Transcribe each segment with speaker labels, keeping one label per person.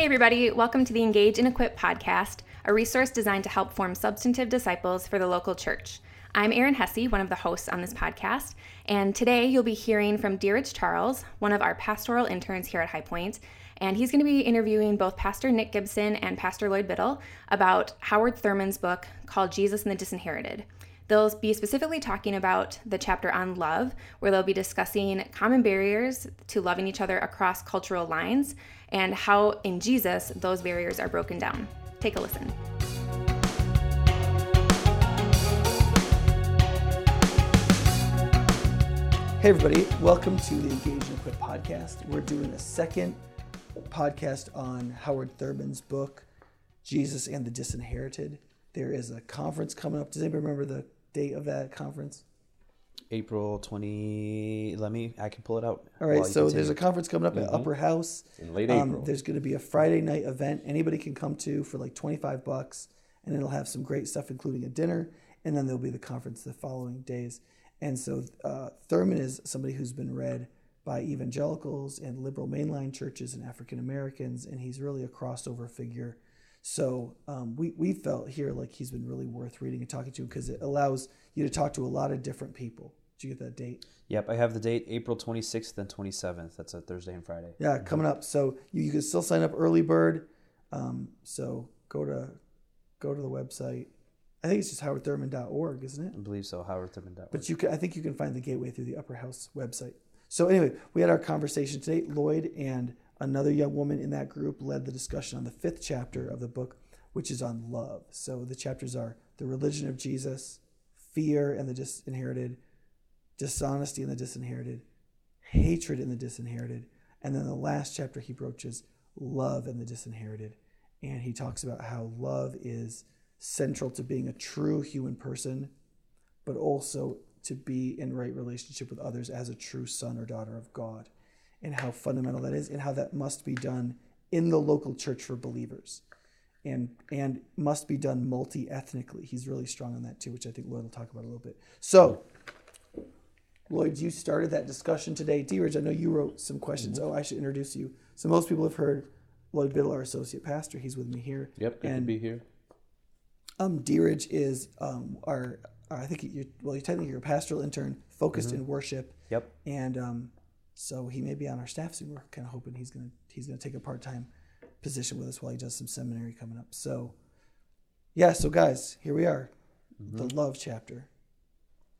Speaker 1: Hey, everybody, welcome to the Engage and Equip podcast, a resource designed to help form substantive disciples for the local church. I'm Erin Hesse, one of the hosts on this podcast, and today you'll be hearing from Deerich Charles, one of our pastoral interns here at High Point, and he's going to be interviewing both Pastor Nick Gibson and Pastor Lloyd Biddle about Howard Thurman's book called Jesus and the Disinherited. They'll be specifically talking about the chapter on love, where they'll be discussing common barriers to loving each other across cultural lines and how in Jesus those barriers are broken down. Take a listen.
Speaker 2: Hey, everybody, welcome to the Engage and Equip podcast. We're doing a second podcast on Howard Thurman's book, Jesus and the Disinherited. There is a conference coming up. Does anybody remember the date of that conference?
Speaker 3: April 20. Let me, I can pull it out.
Speaker 2: All right, so there's a conference coming up at Upper House.
Speaker 4: In late
Speaker 2: Um,
Speaker 4: April.
Speaker 2: there's going to be a Friday night event. Anybody can come to for like 25 bucks, and it'll have some great stuff, including a dinner, and then there'll be the conference the following days. And so uh, Thurman is somebody who's been read by evangelicals and liberal mainline churches and African Americans, and he's really a crossover figure. So um, we we felt here like he's been really worth reading and talking to because it allows you to talk to a lot of different people. Did you get that date?
Speaker 3: Yep, I have the date April 26th and 27th. That's a Thursday and Friday.
Speaker 2: Yeah, coming up. So you, you can still sign up early bird. Um, so go to go to the website. I think it's just howardthurman.org, isn't it?
Speaker 3: I believe so. HowardThurman.org.
Speaker 2: But you can, I think you can find the gateway through the Upper House website. So anyway, we had our conversation today. Lloyd and another young woman in that group led the discussion on the fifth chapter of the book, which is on love. So the chapters are the religion of Jesus, fear and the disinherited, dishonesty and the disinherited, hatred and the disinherited, and then the last chapter he broaches love and the disinherited. And he talks about how love is central to being a true human person, but also to be in right relationship with others as a true son or daughter of God, and how fundamental that is, and how that must be done in the local church for believers, and and must be done multi ethnically. He's really strong on that too, which I think Lloyd will talk about a little bit. So, Lloyd, you started that discussion today. Deerage, I know you wrote some questions. Oh, I should introduce you. So most people have heard Lloyd Biddle, our associate pastor. He's with me here.
Speaker 4: Yep, good to
Speaker 2: and
Speaker 4: be here.
Speaker 2: um, Deerage is um, our, I think you well, you technically you're a pastoral intern focused
Speaker 4: Mm-hmm.
Speaker 2: in worship,
Speaker 3: Yep.
Speaker 2: and um, so he may be on our staff soon. We're kind of hoping he's gonna he's gonna take a part time position with us while he does some seminary coming up. So, yeah. So guys, here we are,
Speaker 4: Mm-hmm.
Speaker 2: the love chapter.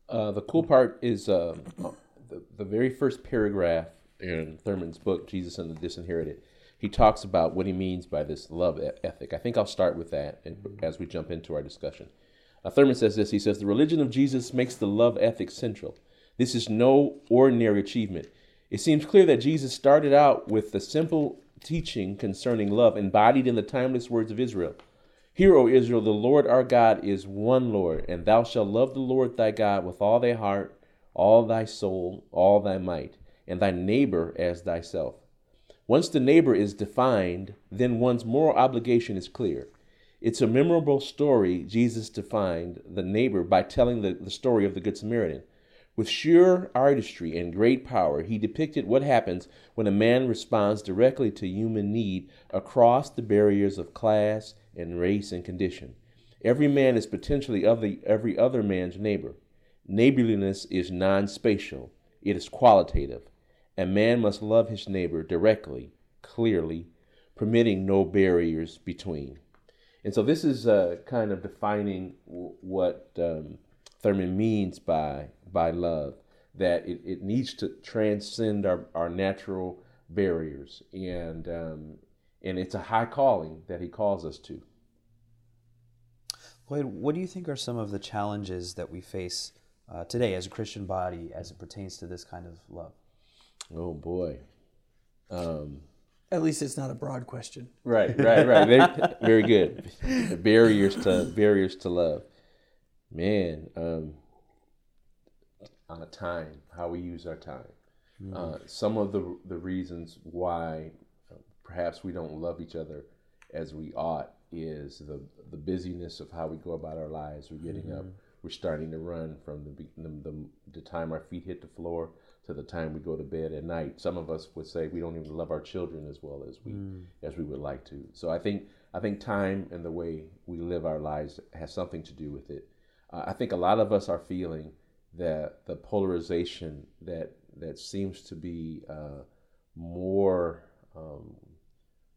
Speaker 4: Uh, the cool part is uh, the, the very first paragraph in Thurman's book, Jesus and the Disinherited. He talks about what he means by this love ethic. I think I'll start with that and, as we jump into our discussion. Uh, Thurman says this He says, The religion of Jesus makes the love ethic central. This is no ordinary achievement. It seems clear that Jesus started out with the simple teaching concerning love embodied in the timeless words of Israel. Hear, O Israel, the Lord our God is one Lord, and thou shalt love the Lord thy God with all thy heart, all thy soul, all thy might, and thy neighbor as thyself. Once the neighbor is defined, then one's moral obligation is clear. It's a memorable story Jesus defined the neighbor by telling the, the story of the Good Samaritan. With sheer artistry and great power, he depicted what happens when a man responds directly to human need across the barriers of class and race and condition. Every man is potentially of the, every other man's neighbor. Neighborliness is non spatial, it is qualitative. A man must love his neighbor directly, clearly, permitting no barriers between. And so this is uh, kind of defining w- what um, Thurman means by by love. That it, it needs to transcend our, our natural barriers, and um, and it's a high calling that he calls us to.
Speaker 3: Lloyd, what do you think are some of the challenges that we face uh, today as a Christian body as it pertains to this kind of love?
Speaker 4: Oh boy. Um,
Speaker 2: At least it's not a broad question.
Speaker 4: Right, right, right. Very, very good. barriers to barriers to love. Man, um, on a time, how we use our time. Uh, some of the the reasons why uh, perhaps we don't love each other as we ought is the the busyness of how we go about our lives. We're getting up, we're starting to run from the, the, the, the time our feet hit the floor to the time we go to bed at night. Some of us would say we don't even love our children as well as we mm. as we would like to. So I think I think time and the way we live our lives has something to do with it. Uh, I think a lot of us are feeling that the polarization that that seems to be uh, more um,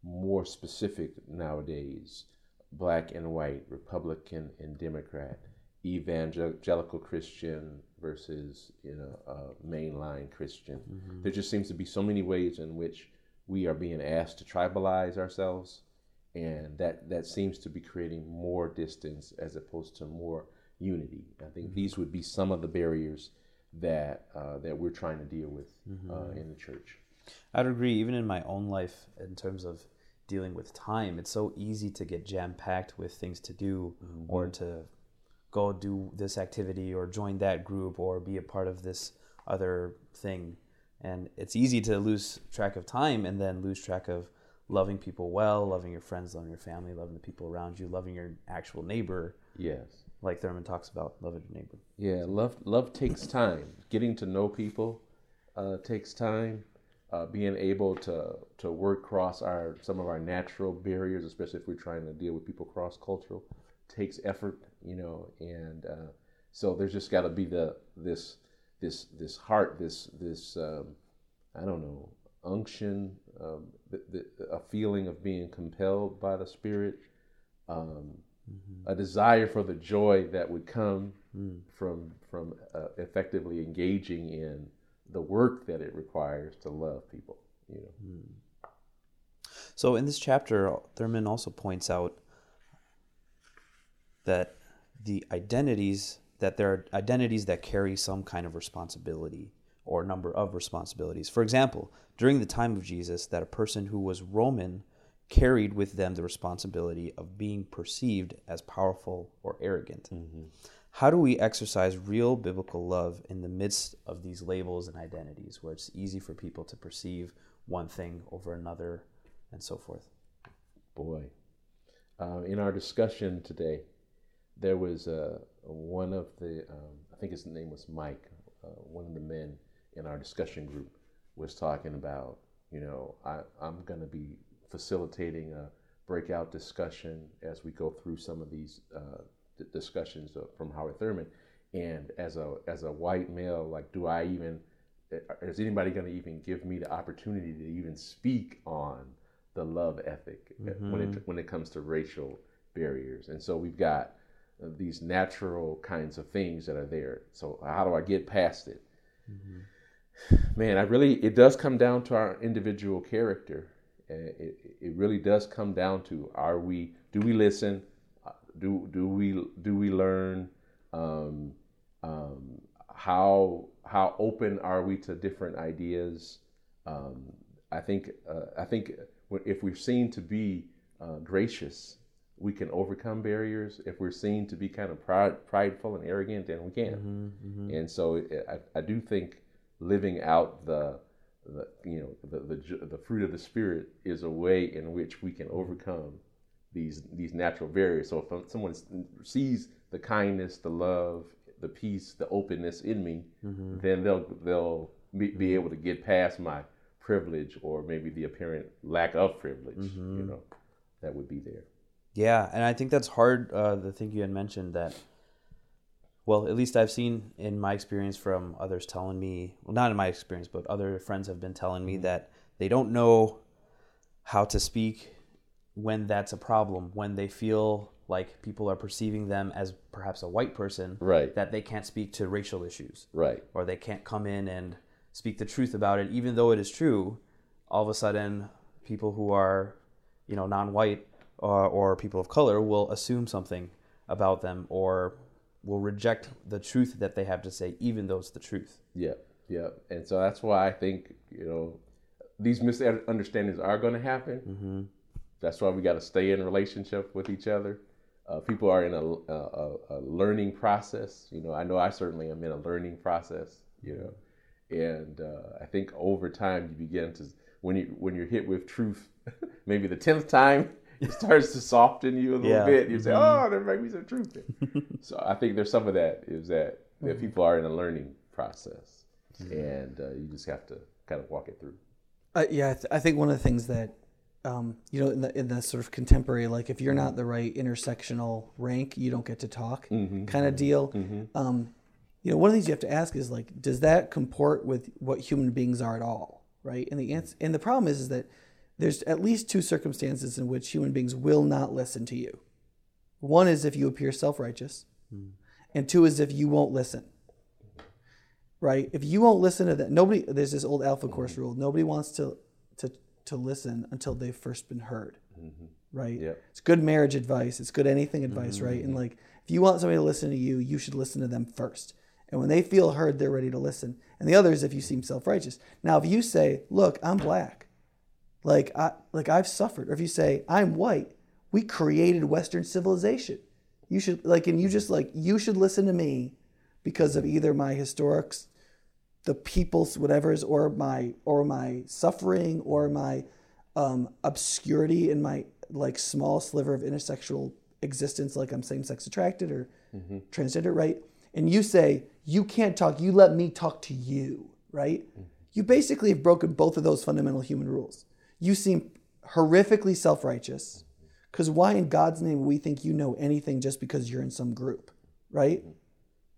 Speaker 4: more specific nowadays, black and white, Republican and Democrat, evangelical Christian versus you know uh, mainline Christian. Mm-hmm. There just seems to be so many ways in which we are being asked to tribalize ourselves, and that that seems to be creating more distance as opposed to more unity. I think mm-hmm. these would be some of the barriers that uh, that we're trying to deal with mm-hmm. uh, in the church.
Speaker 3: I'd agree. Even in my own life, in terms of dealing with time, it's so easy to get jam packed with things to do mm-hmm. or to go do this activity or join that group or be a part of this other thing. And it's easy to lose track of time and then lose track of loving people well, loving your friends, loving your family, loving the people around you, loving your actual neighbor.
Speaker 4: Yes.
Speaker 3: Like Thurman talks about, loving your neighbor.
Speaker 4: Yeah, love love takes time. Getting to know people uh, takes time. Uh, being able to to work across our some of our natural barriers, especially if we're trying to deal with people cross cultural, takes effort, you know, and uh, so there's just got to be the this this this heart, this this um, I don't know unction, um, the, the, a feeling of being compelled by the Spirit, um, mm-hmm. a desire for the joy that would come mm. from from uh, effectively engaging in the work that it requires to love people. You know. Mm.
Speaker 3: So in this chapter, Thurman also points out that the identities that there are identities that carry some kind of responsibility or number of responsibilities. For example, during the time of Jesus, that a person who was Roman carried with them the responsibility of being perceived as powerful or arrogant. Mm-hmm. How do we exercise real biblical love in the midst of these labels and identities where it's easy for people to perceive one thing over another and so forth?
Speaker 4: Boy, uh, in our discussion today, there was uh, one of the, um, I think his name was Mike, uh, one of the men in our discussion group was talking about, you know, I, I'm going to be facilitating a breakout discussion as we go through some of these uh, d- discussions from Howard Thurman. And as a as a white male, like, do I even uh, is anybody going to even give me the opportunity to even speak on the love ethic mm-hmm. when it when it comes to racial barriers? And so we've got uh, these natural kinds of things that are there. So how do I get past it? Mm-hmm. Man, I really it does come down to our individual character. It, it really does come down to are we do we listen do do we do we learn um, um, how how open are we to different ideas um, I think uh, I think if we're seen to be uh, gracious we can overcome barriers. If we're seen to be kind of pride, prideful and arrogant, then we can't. Mm-hmm, mm-hmm. And so I, I do think living out the, the you know the, the the fruit of the spirit is a way in which we can overcome these these natural barriers. So if someone sees the kindness, the love, the peace, the openness in me, mm-hmm. then they'll they'll be, be, able to get past my privilege or maybe the apparent lack of privilege. You mm-hmm. know, that would be there.
Speaker 3: Yeah, and I think that's hard. Uh, the thing you had mentioned that, well, at least I've seen in my experience from others telling me, well, not in my experience, but other friends have been telling me mm-hmm. that they don't know how to speak when that's a problem, when they feel like people are perceiving them as perhaps a white person,
Speaker 4: right?
Speaker 3: That they can't speak to racial issues,
Speaker 4: right?
Speaker 3: Or they can't come in and speak the truth about it, even though it is true. All of a sudden, people who are, you know, non-white or, or people of color will assume something about them or will reject the truth that they have to say, even though it's the truth.
Speaker 4: Yeah, yeah. And so that's why I think, you know, these misunderstandings are going to happen. Mm-hmm. That's why we got to stay in relationship with each other. Uh, people are in a, a, a, learning process. You know, I know I certainly am in a learning process. You know, and uh, I think over time you begin to when you when you're hit with truth, maybe the tenth time it starts to soften you a little
Speaker 3: Yeah.
Speaker 4: bit. You say,
Speaker 3: Mhm.
Speaker 4: "Oh, there might be some so there." so I think there's some of that is that that people are in a learning process, and uh, you just have to kind of walk it through.
Speaker 2: Uh, yeah, I, th- I think one of the things that um, you know in the in the sort of contemporary, like if you're not the right intersectional rank, you don't get to talk, kind of deal. Um, you know, one of the things you have to ask is like, does that comport with what human beings are at all, right? And the answer, and the problem is, is that there's at least two circumstances in which human beings will not listen to you. One is if you appear self-righteous, hmm. and two is if you won't listen right? If you won't listen to that, nobody. There's this old Alpha Course hmm. rule. Nobody wants to to to listen until they've first been heard, mm-hmm. right?
Speaker 4: Yep.
Speaker 2: It's good marriage advice. It's good anything advice, right? And mm. like, if you want somebody to listen to you, you should listen to them first. And when they feel heard, they're ready to listen. And the other is if you seem self righteous. Now, if you say, "Look, I'm black," like I like I've suffered, or if you say, "I'm white," we created Western civilization. You should like, and you just like you should listen to me because of either my historics, the people's whatever's, or my or my suffering, or my um, obscurity in my like small sliver of intersexual existence, like I'm same-sex attracted or transgender, right? And you say you can't talk. You let me talk to you, right? You basically have broken both of those fundamental human rules. You seem horrifically self-righteous. Because why in God's name we think you know anything just because you're in some group, right?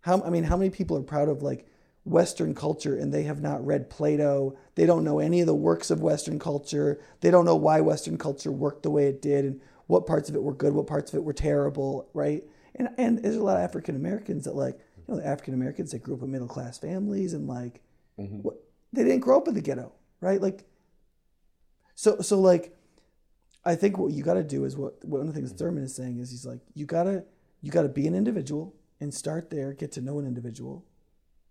Speaker 2: How I mean, how many people are proud of like Western culture and they have not read Plato? They don't know any of the works of Western culture. They don't know why Western culture worked the way it did and what parts of it were good, what parts of it were terrible, right? And and there's a lot of African Americans that like you know the African Americans that grew up in middle class families and like mm-hmm. what they didn't grow up in the ghetto, right? Like so so like I think what you got to do is what one of the things Thurman is saying is he's like you gotta you gotta be an individual and start there, get to know an individual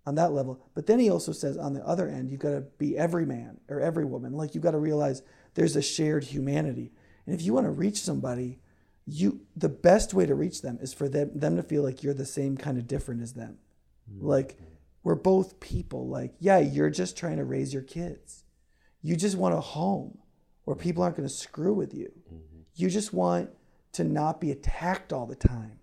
Speaker 2: on that level. But then he also says on the other end, you got to be every man or every woman. Like you got to realize there's a shared humanity, and if you want to reach somebody, you the best way to reach them is for them them to feel like you're the same kind of different as them. Mm-hmm. Like we're both people. Like yeah, you're just trying to raise your kids. You just want a home where mm-hmm. people aren't going to screw with you. Mm-hmm. You just want to not be attacked all the time.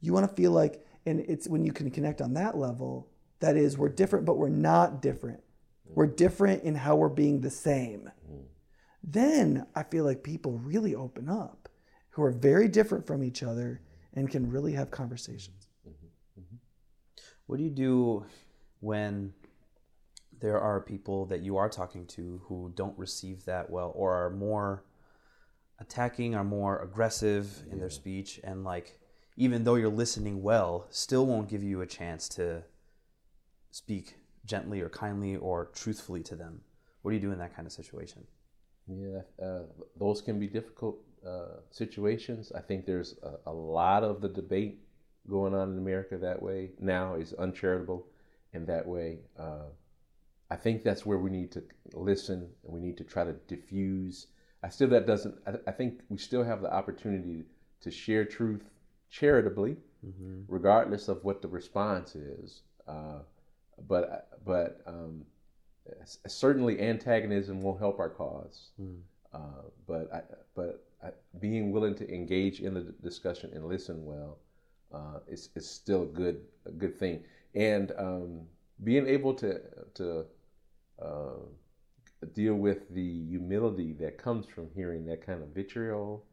Speaker 2: You want to feel like, and it's when you can connect on that level, that is, we're different, but we're not different. Mm-hmm. We're different in how we're being the same. Then I feel like people really open up who are very different from each other and can really have conversations.
Speaker 3: What do you do when there are people that you are talking to who don't receive that well or are more attacking, are more aggressive in their speech, and like even though you're listening well, still won't give you a chance to speak gently or kindly or truthfully to them? What do you do in that kind of situation?
Speaker 4: Yeah, uh, those can be difficult uh, situations. I think there's a, a lot of the debate going on in America that way now is uncharitable in that way. Uh, I think that's where we need to listen and we need to try to diffuse. I still that doesn't. I, I think we still have the opportunity to share truth charitably, regardless of what the response is. Uh, but but um, s- certainly antagonism won't help our cause. Uh, but I, but I, being willing to engage in the d- discussion and listen well uh, is is still a good a good thing. And um, being able to to uh, deal with the humility that comes from hearing that kind of vitriol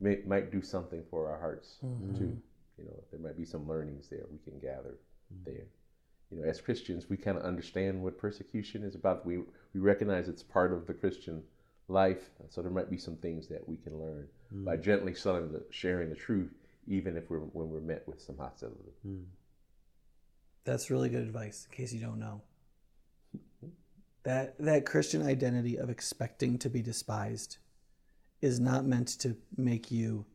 Speaker 4: may, might do something for our hearts mm-hmm. too. You know, there might be some learnings there we can gather mm-hmm. there. You know, as Christians, we kind of understand what persecution is about. We we recognize it's part of the Christian life, so there might be some things that we can learn mm. by gently sharing the, sharing the truth, even if we're when we're met with some hostility. Mm.
Speaker 2: That's really good advice in case you don't know. That that Christian identity of expecting to be despised is not meant to make you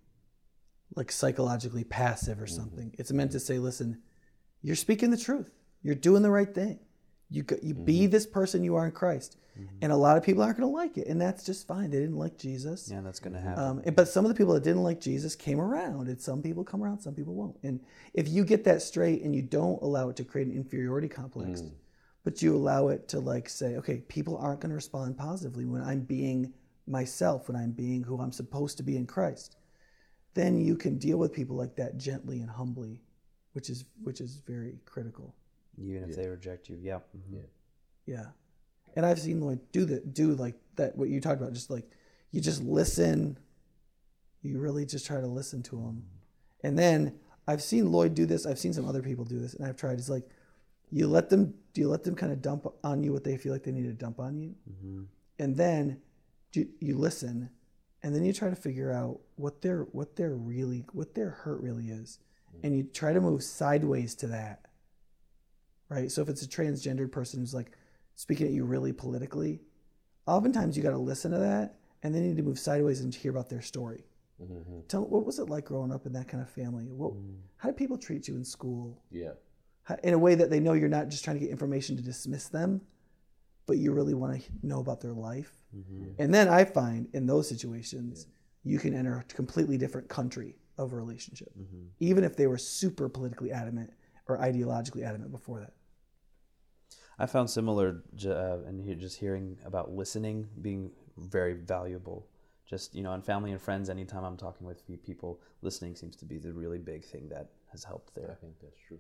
Speaker 2: like psychologically passive or mm-hmm. something. It's meant to say, listen, you're speaking the truth. You're doing the right thing. You you be mm-hmm. this person you are in Christ. Mm-hmm. And a lot of people aren't going to like it, and that's just fine. They didn't like Jesus.
Speaker 3: Yeah, that's going to happen.
Speaker 2: Um, but some of the people that didn't like Jesus came around, and some people come around, some people won't. And if you get that straight and you don't allow it to create an inferiority complex, mm. But you allow it to like say, okay, people aren't going to respond positively when I'm being myself when I'm being who I'm supposed to be in Christ, then you can deal with people like that gently and humbly, which is which is very critical.
Speaker 3: Even if they reject you, yeah. mhm.
Speaker 2: Yeah. And I've seen Lloyd do that do like that what you talked about, just like you just listen. You really just try to listen to them, And then I've seen Lloyd do this, I've seen some other people do this, and I've tried. It's like you let them do you let them kind of dump on you what they feel like they need to dump on you. Mm-hmm. And then you, you listen and then you try to figure out what their what their really what their hurt really is. Mm. And you try to move sideways to that right? So if it's a transgendered person who's like speaking at you really politically, oftentimes you got to listen to that and then you need to move sideways and hear about their story. Mm-hmm. Tell what was it like growing up in that kind of family? What, mm. how did people treat you in school?
Speaker 4: Yeah.
Speaker 2: How, in a way that they know you're not just trying to get information to dismiss them, but you really want to know about their life. And then I find in those situations, you can enter a completely different country of a relationship, even if they were super politically adamant or ideologically adamant before that.
Speaker 3: I found similar, j- uh, and he- just hearing about listening being very valuable. Just you know, in family and friends, anytime I'm talking with people, listening seems to be the really big thing that has helped there.
Speaker 4: I think that's true.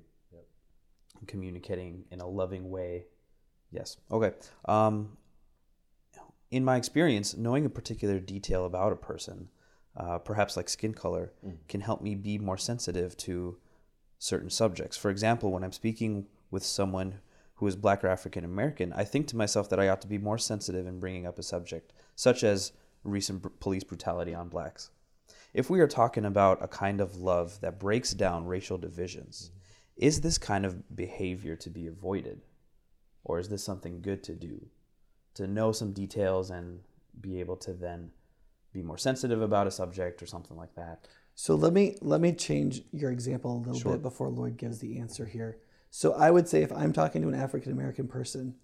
Speaker 3: Communicating in a loving way. Yes. Okay. Um, in my experience, knowing a particular detail about a person, uh, perhaps like skin color, can help me be more sensitive to certain subjects. For example, when I'm speaking with someone who is black or African American, I think to myself that I ought to be more sensitive in bringing up a subject, such as recent br- police brutality on blacks. If we are talking about a kind of love that breaks down racial divisions, is this kind of behavior to be avoided? Or is this something good to do? To know some details and be able to then be more sensitive about a subject or something like that.
Speaker 2: So let me let me change your example a little bit before Lloyd gives the answer here. So I would say if I'm talking to an African American person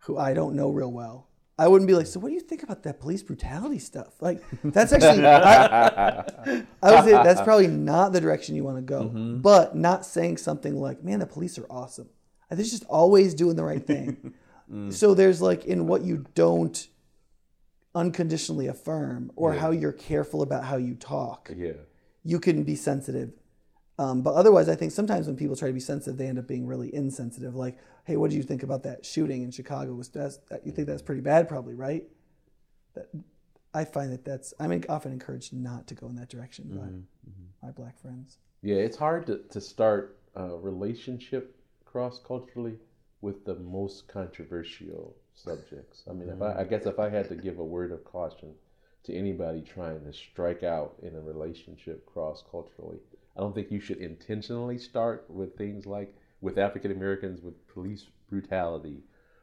Speaker 2: who I don't know real well, I wouldn't be like, "So what do you think about that police brutality stuff?" Like that's actually I, I would say that's probably not the direction you want to go. But not saying something like, "Man, the police are awesome." They're just always doing the right thing. So there's like in what you don't unconditionally affirm or how you're careful about how you talk
Speaker 4: Yeah.
Speaker 2: you can be sensitive. Um, but otherwise, I think sometimes when people try to be sensitive, they end up being really insensitive. Like, hey, what do you think about that shooting in Chicago? Was that, you think that's pretty bad, probably, right? That, I find that that's I'm often encouraged not to go in that direction by mm-hmm, mm-hmm. my black friends.
Speaker 4: Yeah, it's hard to, to start a relationship cross culturally with the most controversial subjects. I mean, if I, I guess if I had to give a word of caution to anybody trying to strike out in a relationship cross culturally, I don't think you should intentionally start with things like with African Americans with police brutality,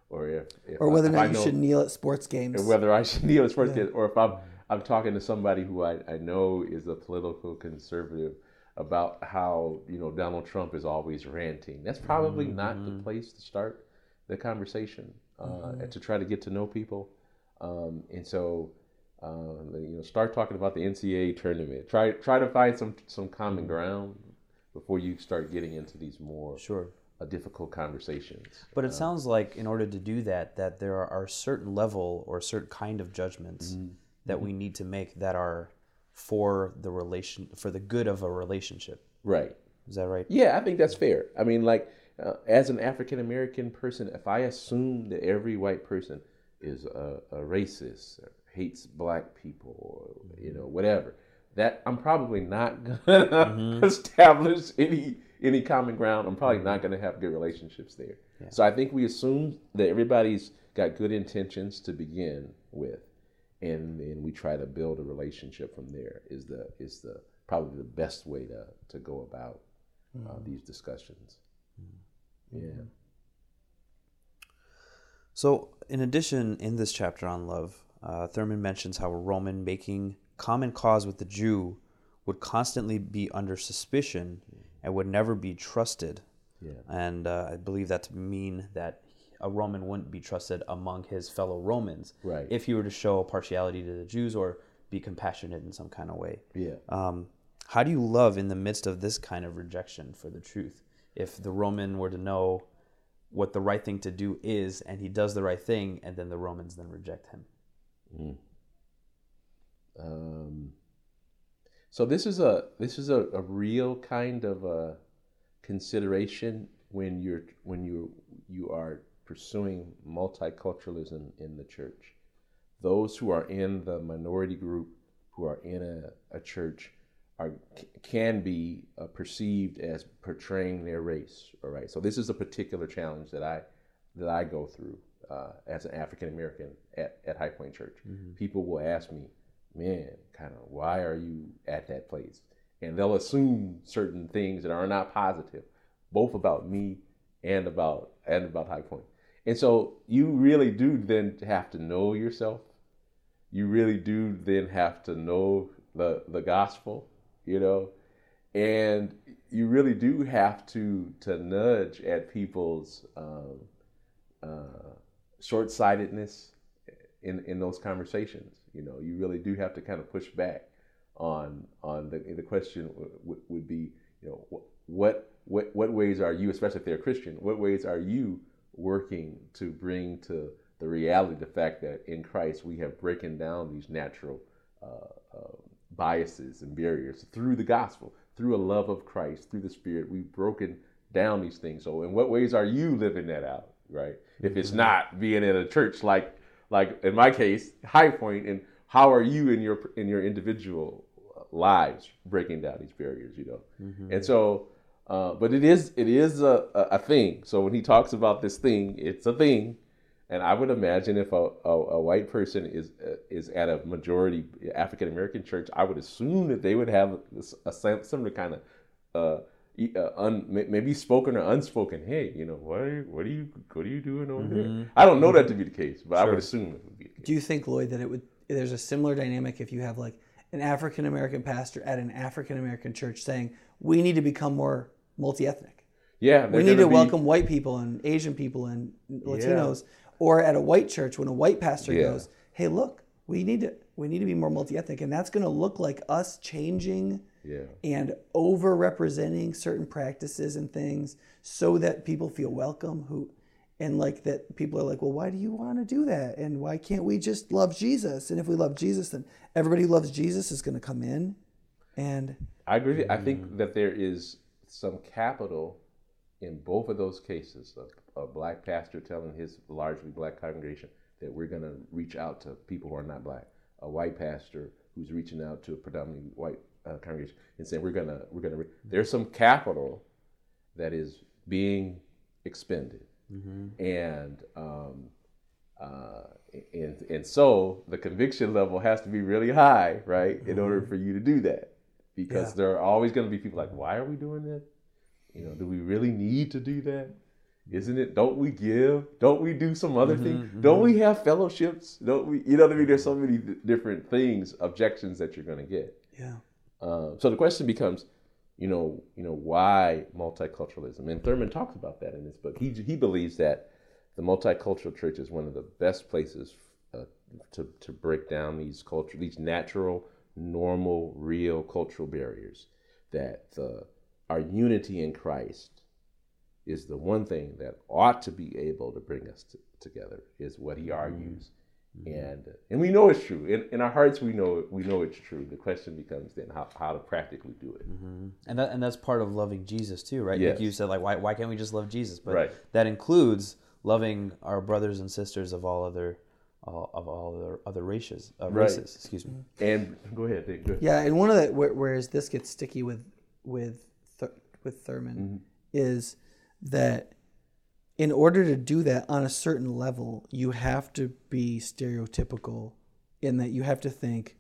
Speaker 4: or if, if
Speaker 2: Or whether or not
Speaker 4: I
Speaker 2: you
Speaker 4: know-
Speaker 2: should kneel at sports games.
Speaker 4: or whether I should kneel as first kid, or if I'm I'm talking to somebody who I, I know is a political conservative about how you know Donald Trump is always ranting. That's probably not the place to start the conversation uh, and to try to get to know people. Um, and so uh, you know, start talking about the NCAA tournament. Try try to find some some common ground before you start getting into these more
Speaker 3: Sure.
Speaker 4: uh, difficult conversations.
Speaker 3: But it sounds like in order to do that, that there are, certain level or certain kind of judgments that we need to make that are for the relation for the good of a relationship.
Speaker 4: Right.
Speaker 3: Is that right?
Speaker 4: Yeah, I think that's fair. I mean, like, uh, as an African American person, if I assume that every white person is a, a racist, or hates black people, or you know, whatever, that I'm probably not gonna establish any any common ground. I'm probably not gonna have good relationships there. So I think we assume that everybody's got good intentions to begin with, and then we try to build a relationship from there. Is the is the probably the best way to to go about uh, these discussions. Yeah.
Speaker 3: So, in addition, in this chapter on love, uh, Thurman mentions how a Roman making common cause with the Jew would constantly be under suspicion and would never be trusted.
Speaker 4: Yeah.
Speaker 3: And uh, I believe that to mean that a Roman wouldn't be trusted among his fellow Romans
Speaker 4: Right.
Speaker 3: if he were to show partiality to the Jews or be compassionate in some kind of way.
Speaker 4: Yeah.
Speaker 3: Um, how do you love in the midst of this kind of rejection for the truth? If the Roman were to know what the right thing to do is, and he does the right thing, and then the Romans then reject him.
Speaker 4: Um, so this is a this is a, a real kind of a consideration when you're when you you are pursuing multiculturalism in the church. Those who are in the minority group who are in a, a church are can be uh, perceived as portraying their race. All right. So this is a particular challenge that I that I go through uh, as an African American at, at High Point Church. Mm-hmm. People will ask me, "Man, kind of, why are you at that place?" And they'll assume certain things that are not positive, both about me and about and about High Point. And so you really do then have to know yourself. You really do then have to know the the gospel, you know, and you really do have to to nudge at people's um, uh, short sightedness in in those conversations. You know, you really do have to kind of push back on on the the question would, would be, you know, what what what ways are you, especially if they're a Christian, what ways are you working to bring to the reality, the fact that in Christ we have broken down these natural uh, uh, biases and barriers through the gospel, through a love of Christ, through the Spirit. We've broken down these things. So, in what ways are you living that out, right? If it's mm-hmm. not being in a church like, like in my case, High Point, and how are you in your in your individual lives breaking down these barriers, you know? Mm-hmm. And so uh, but it is it is a, a, thing. So when he talks about this thing, it's a thing. And I would imagine if a, a, a white person is uh, is at a majority African American church, I would assume that they would have a, similar kind of uh, uh, un, maybe spoken or unspoken. Hey, you know what? Are you, what are you what are you doing over mm-hmm. there? I don't know that to be the case, but sure. I would assume it would be.
Speaker 2: Do you think Lloyd that it would? There's a similar dynamic if you have like an African American pastor at an African American church saying we need to become more multi-ethnic.
Speaker 4: Yeah,
Speaker 2: we need to be... welcome white people and Asian people and Latinos. Yeah. Or at a white church, when a white pastor yeah. goes, "Hey, look, we need to we need to be more multi-ethnic," and that's going to look like us changing
Speaker 4: yeah.
Speaker 2: and over-representing certain practices and things so that people feel welcome. Who and like that people are like, well, why do you want to do that? And why can't we just love Jesus? And if we love Jesus, then everybody who loves Jesus is going to come in. And
Speaker 4: I agree. I think mm-hmm. that there is some capital in both of those cases a, a black pastor telling his largely black congregation that we're going to reach out to people who are not black a white pastor who's reaching out to a predominantly white uh, congregation and saying we're to we're to re-. there's some capital that is being expended mm-hmm. and um, uh, and and so the conviction level has to be really high right in mm-hmm. order for you to do that because yeah. there are always going to be people like, why are we doing that? You know, do we really need to do that? Isn't it? Don't we give? Don't we do some other mm-hmm, thing? Mm-hmm. Don't we have fellowships? Don't we? You know what I mean? There's so many different things, objections that you're going to get.
Speaker 2: Yeah.
Speaker 4: Uh, so the question becomes, you know, you know, why multiculturalism? And Thurman talks about that in his book. He he believes that the multicultural church is one of the best places uh, to to break down these culture, these natural normal, real cultural barriers. That the, our unity in Christ is the one thing that ought to be able to bring us to, together, is what he argues. Mm-hmm. And and we know it's true. In, in our hearts, we know we know it's true. The question becomes then how, how to practically do it.
Speaker 3: Mm-hmm. And that and that's part of loving Jesus too, right?
Speaker 4: Yes.
Speaker 3: Like you said, like why why can't we just love Jesus? But
Speaker 4: right.
Speaker 3: that includes loving our brothers and sisters of all other all, of all the other races, uh, races. Right. Excuse me.
Speaker 4: And go ahead, Dave, go ahead.
Speaker 2: Yeah, and one of the whereas this gets sticky with with with Thurman mm-hmm. is that in order to do that on a certain level, you have to be stereotypical in that you have to think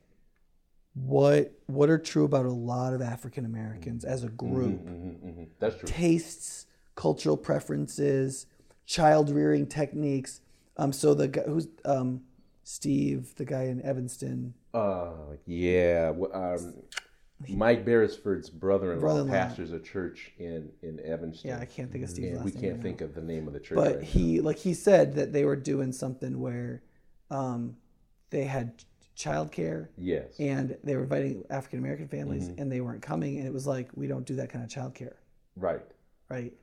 Speaker 2: what what are true about a lot of African Americans as a mm-hmm, group.
Speaker 4: Mm-hmm, mm-hmm, That's true.
Speaker 2: Tastes, cultural preferences, child rearing techniques, um, so the guy who's um, Steve, the guy in Evanston.
Speaker 4: Uh, yeah. Um, Mike Beresford's brother-in-law, brother-in-law pastors a church in in Evanston.
Speaker 2: Yeah, I can't think of Steve's
Speaker 4: and
Speaker 2: we
Speaker 4: can't think of the name of the church.
Speaker 2: But
Speaker 4: right
Speaker 2: he,
Speaker 4: now.
Speaker 2: like he said, that they were doing something where um, they had childcare.
Speaker 4: Yes.
Speaker 2: And they were inviting African American families, mm-hmm. and they weren't coming, and it was like we don't do that kind of childcare.
Speaker 4: Right.
Speaker 2: Right.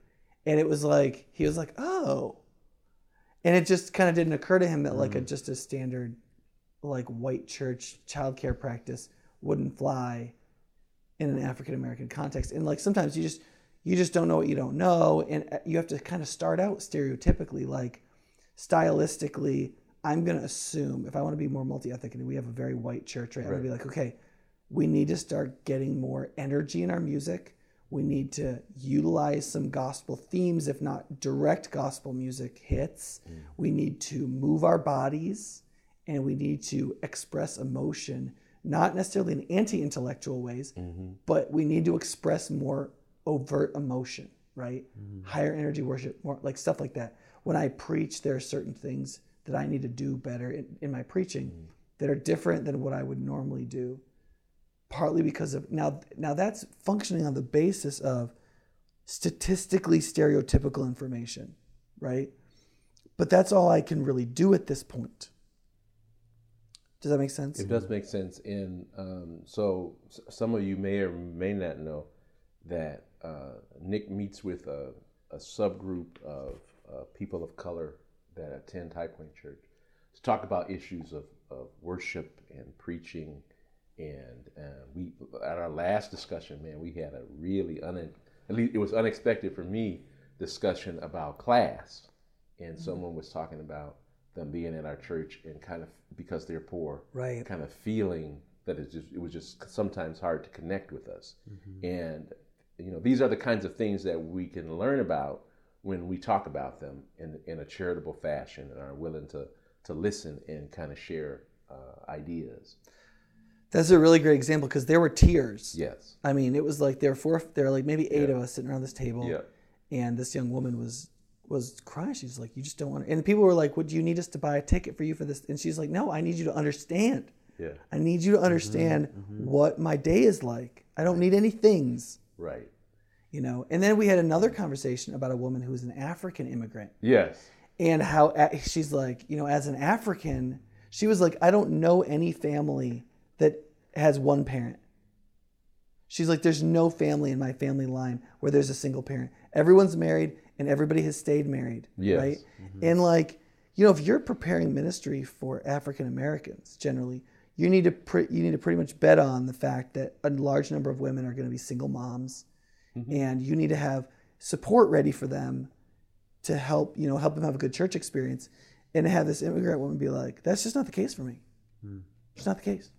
Speaker 2: And it was like he was like, oh, and it just kind of didn't occur to him that like a mm. just a standard like white church childcare practice wouldn't fly in an African American context. And like sometimes you just you just don't know what you don't know, and uh, you have to kind of start out stereotypically, like stylistically. I'm gonna assume if I want to be more multi-ethnic, and we have a very white church, right? I'm gonna be like, okay, we need to start getting more energy in our music. We need to utilize some gospel themes, if not direct gospel music hits. We need to move our bodies and we need to express emotion, not necessarily in anti intellectual ways, mm-hmm. but we need to express more overt emotion, right? Mm-hmm. Higher energy worship, more like stuff like that. When I preach, there are certain things that I need to do better in, in my preaching mm-hmm. that are different than what I would normally do partly because of now now that's functioning on the basis of statistically stereotypical information right? But that's all i can really do at this point does that make sense
Speaker 4: It does make sense. And um, so s- some of you may or may not know that uh, Nick meets with a, a subgroup of uh, people of color that attend High Point Church to talk about issues of, of worship and preaching. And uh, we, at our last discussion, man, we had a really un, at least it was unexpected for me discussion about class. And someone was talking about them being in our church and kind of because they're poor,
Speaker 2: Right.
Speaker 4: kind of feeling that it's just it was just sometimes hard to connect with us. And you know, these are the kinds of things that we can learn about when we talk about them in in a charitable fashion and are willing to to listen and kind of share uh, ideas.
Speaker 2: that's a really great example because there were tears
Speaker 4: Yes.
Speaker 2: i mean it was like there were four there were like maybe eight of us sitting around this table
Speaker 4: Yeah.
Speaker 2: and this young woman was was crying she's like you just don't want to and people were like would you need us to buy a ticket for you for this and she's like no i need you to understand
Speaker 4: Yeah.
Speaker 2: I need you to understand mm-hmm. Mm-hmm. what my day is like. I don't need any things,
Speaker 4: Right.
Speaker 2: you know. And then we had another conversation about a woman who was an African immigrant
Speaker 4: Yes.
Speaker 2: and how she's like, you know, as an African, she was like, I don't know any family that has one parent. She's like, there's no family in my family line where there's a single parent. Everyone's married and everybody has stayed married,
Speaker 4: Yes.
Speaker 2: right? Mm-hmm. And like, you know, if you're preparing ministry for African Americans, generally, you need to pre- you need to pretty much bet on the fact that a large number of women are going to be single moms, mm-hmm. and you need to have support ready for them to help you know help them have a good church experience, and to have this immigrant woman be like, "That's just not the case for me. Hmm. It's not the case.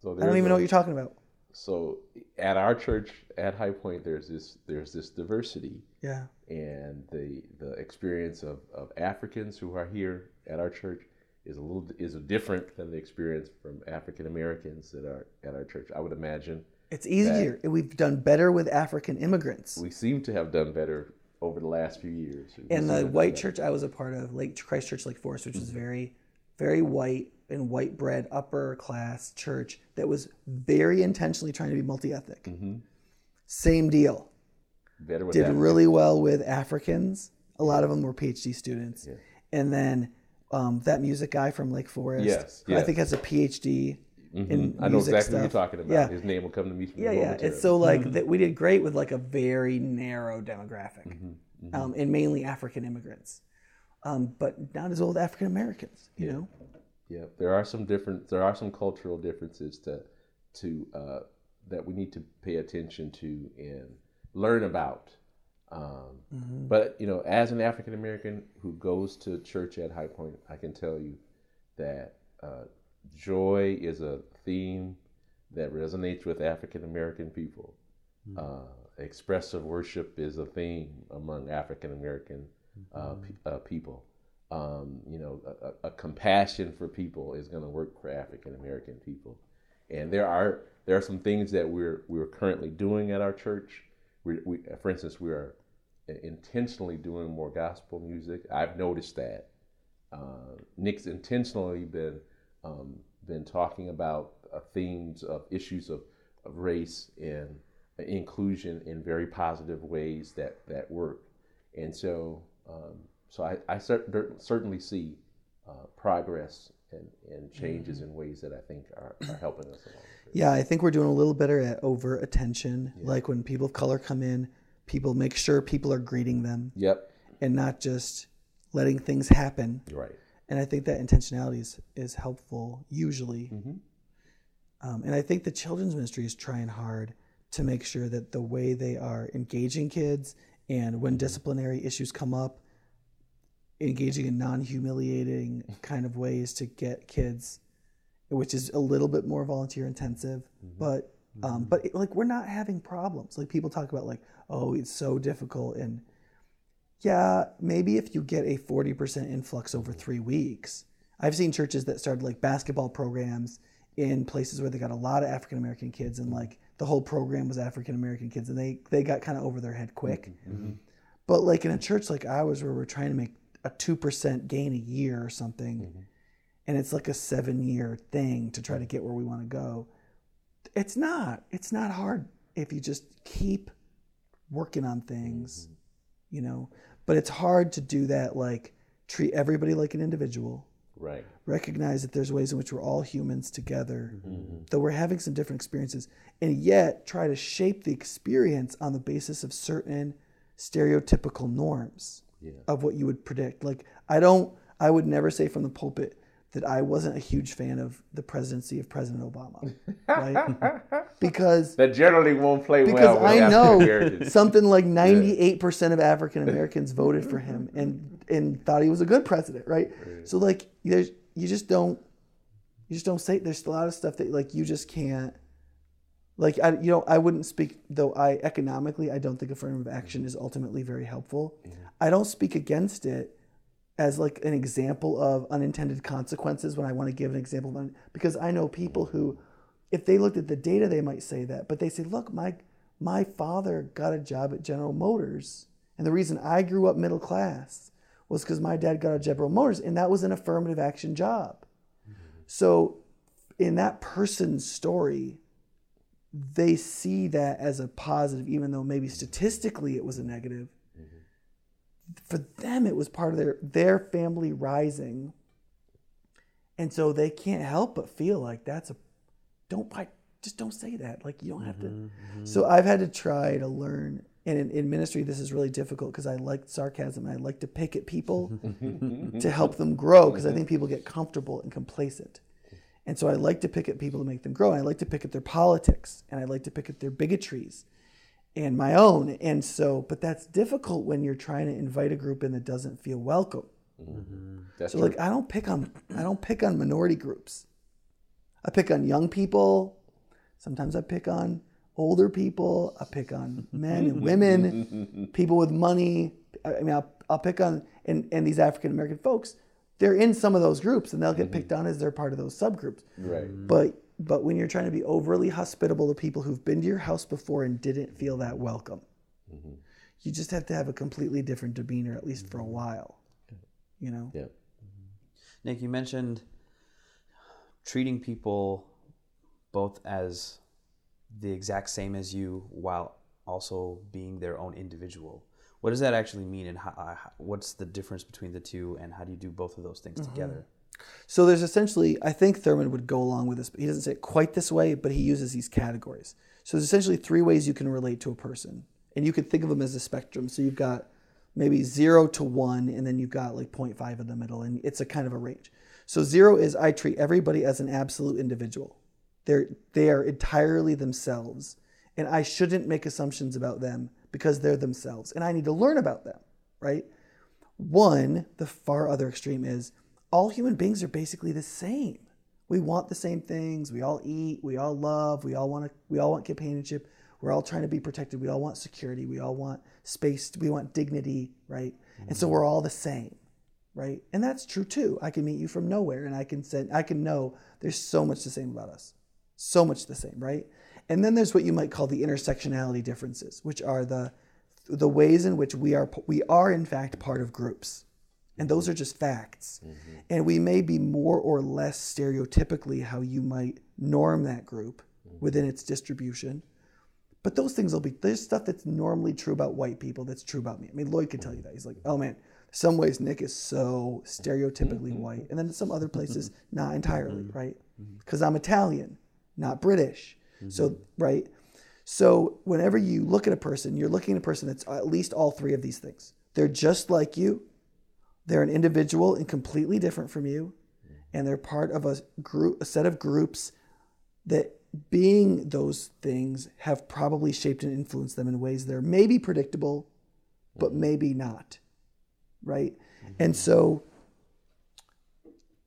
Speaker 4: So
Speaker 2: I don't even
Speaker 4: a-
Speaker 2: know what you're talking about."
Speaker 4: So at our church at High Point, there's this there's this diversity
Speaker 2: Yeah,
Speaker 4: and the the experience of, of Africans who are here at our church is a little is different than the experience from African Americans that are at our church. I would imagine
Speaker 2: it's easier. We've done better with African immigrants.
Speaker 4: we seem to have done better over the last few years.
Speaker 2: And the white church I was a part of, Lake Christ Church Lake Forest, which was mm-hmm. very, very white and white bread upper class church that was very intentionally trying to be multi ethnic. Mm-hmm. Same deal.
Speaker 4: Better with
Speaker 2: Did
Speaker 4: that.
Speaker 2: really well with Africans. A lot of them were PhD students. And then um, that music guy from Lake Forest,
Speaker 4: Yes,
Speaker 2: who I think has a PhD in
Speaker 4: I know exactly
Speaker 2: stuff.
Speaker 4: what you're talking about.
Speaker 2: Yeah.
Speaker 4: His name will come to me.
Speaker 2: Yeah, yeah. It's so like that we did great with like a very narrow demographic,
Speaker 4: Mm-hmm,
Speaker 2: Um, and mainly African immigrants, um, but not as old African Americans. You know,
Speaker 4: Yeah, there are some different. There are some cultural differences to to uh, that we need to pay attention to and learn about. Um, But you know, as an African American who goes to church at High Point, I can tell you that uh, joy is a theme that resonates with African American people. Uh, expressive worship is a theme among African American uh, pe- uh, people. Um, you know, a, a- a compassion for people is going to work for African American people, and there are there are some things that we're we're currently doing at our church. We, we for instance, we are intentionally doing more gospel music. I've noticed that. Uh, Nick's intentionally been um, been talking about uh, themes of issues of, of race and inclusion in very positive ways that that work, and so um, so I, I cer- certainly see uh, progress and, and changes in ways that I think are, are helping us along.
Speaker 2: Yeah, I think we're doing a little better at overt attention. Like when people of color come in, people make sure people are greeting them
Speaker 4: Yep,
Speaker 2: and not just letting things happen.
Speaker 4: right.
Speaker 2: and I think that intentionality is is helpful usually. Um, and I think the children's ministry is trying hard to make sure that the way they are engaging kids and when disciplinary issues come up, engaging in non humiliating kind of ways to get kids, which is a little bit more volunteer intensive, mm-hmm. but. Um, mm-hmm. but it, like we're not having problems. Like people talk about like, oh, it's so difficult, and yeah, maybe if you get a forty percent influx over mm-hmm. three weeks. I've seen churches that started like basketball programs in places where they got a lot of African American kids, and like the whole program was African American kids, and they they got kind of over their head quick. But like in a church like ours, where we're trying to make a two percent gain a year or something, and it's like a seven year thing to try to get where we want to go. It's not. It's not hard if you just keep working on things, mm-hmm. you know. But it's hard to do that. Like treat everybody like an individual.
Speaker 4: Right.
Speaker 2: Recognize that there's ways in which we're all humans together, mm-hmm. though we're having some different experiences, and yet try to shape the experience on the basis of certain stereotypical norms of what you would predict. Like I don't, I would never say from the pulpit that I wasn't a huge fan of the presidency of President Obama, right? because
Speaker 4: That generally won't play
Speaker 2: because
Speaker 4: well. with
Speaker 2: I know something like 98% of African Americans voted for him and and thought he was a good president, right? So like there's you just don't you just don't say there's a lot of stuff that like you just can't like I you know I wouldn't speak though I economically I don't think affirmative action is ultimately very helpful. I don't speak against it as like an example of unintended consequences when I want to give an example of un- because I know people who if they looked at the data they might say that but they say look my my father got a job at General Motors and the reason I grew up middle class was because my dad got a General Motors and that was an affirmative action job. Mm-hmm. So in that person's story they see that as a positive even though maybe statistically it was a negative for them it was part of their their family rising. And so they can't help but feel like that's a don't I just don't say that. Like you don't have to. Mm-hmm, mm-hmm. So i've had to try to learn and in, in ministry this is really difficult because i like sarcasm i like to pick at people to help them grow because i think people get comfortable and complacent. And so i like to pick at people to make them grow. And i like to pick at their politics and i like to pick at their bigotries and my own. And so, but that's difficult when you're trying to invite a group in that doesn't feel welcome. Mm-hmm.
Speaker 4: That's
Speaker 2: So
Speaker 4: true.
Speaker 2: like I don't pick on I don't pick on minority groups. I pick on young people. Sometimes I pick on older people. I pick on men and women, people with money. I mean, I'll, I'll pick on and and these African American folks. They're in some of those groups, and they'll get mm-hmm. picked on as they're part of those subgroups.
Speaker 4: right.
Speaker 2: But but when you're trying to be overly hospitable to people who've been to your house before and didn't feel that welcome, mm-hmm. you just have to have a completely different demeanor at least for a mm-hmm. while. You know.
Speaker 4: Yeah. Mm-hmm.
Speaker 3: Nick, you mentioned treating people both as the exact same as you while also being their own individual. What does that actually mean, and how, uh, what's the difference between the two, and how do you do both of those things together?
Speaker 2: So there's essentially, I think Thurman would go along with this, but he doesn't say it quite this way, but he uses these categories. So there's essentially three ways you can relate to a person. And you could think of them as a spectrum. So you've got maybe zero to one, and then you've got like 0.5 in the middle, and it's a kind of a range. So zero is I treat everybody as an absolute individual. They're they are entirely themselves. And I shouldn't make assumptions about them because they're themselves. And I need to learn about them, right? One, the far other extreme is all human beings are basically the same. We want the same things. We all eat. We all love. We all want to. We all want companionship. We're all trying to be protected. We all want security. We all want space. We want dignity, right? And so mm-hmm. we're all the same, right? And that's true too. I can meet you from nowhere, and I can send. I can know there's so much the same about us, so much the same, right? And then there's what you might call the intersectionality differences, which are the the ways in which we are we are in fact part of groups and those are just facts. Mm-hmm. And we may be more or less stereotypically how you might norm that group mm-hmm. within its distribution. But those things will be there's stuff that's normally true about white people that's true about me. I mean lloyd could tell you mm-hmm. that. He's like oh man some ways nick is so stereotypically white. And then some other places not entirely right? Because i'm italian not british. So right? So whenever you look at a person, you're looking at a person that's at least all three of these things. They're just like you, They're an individual and completely different from you, and they're part of a group, a set of groups that being those things have probably shaped and influenced them in ways that are maybe predictable, but mm-hmm. maybe not. Right? Mm-hmm. And so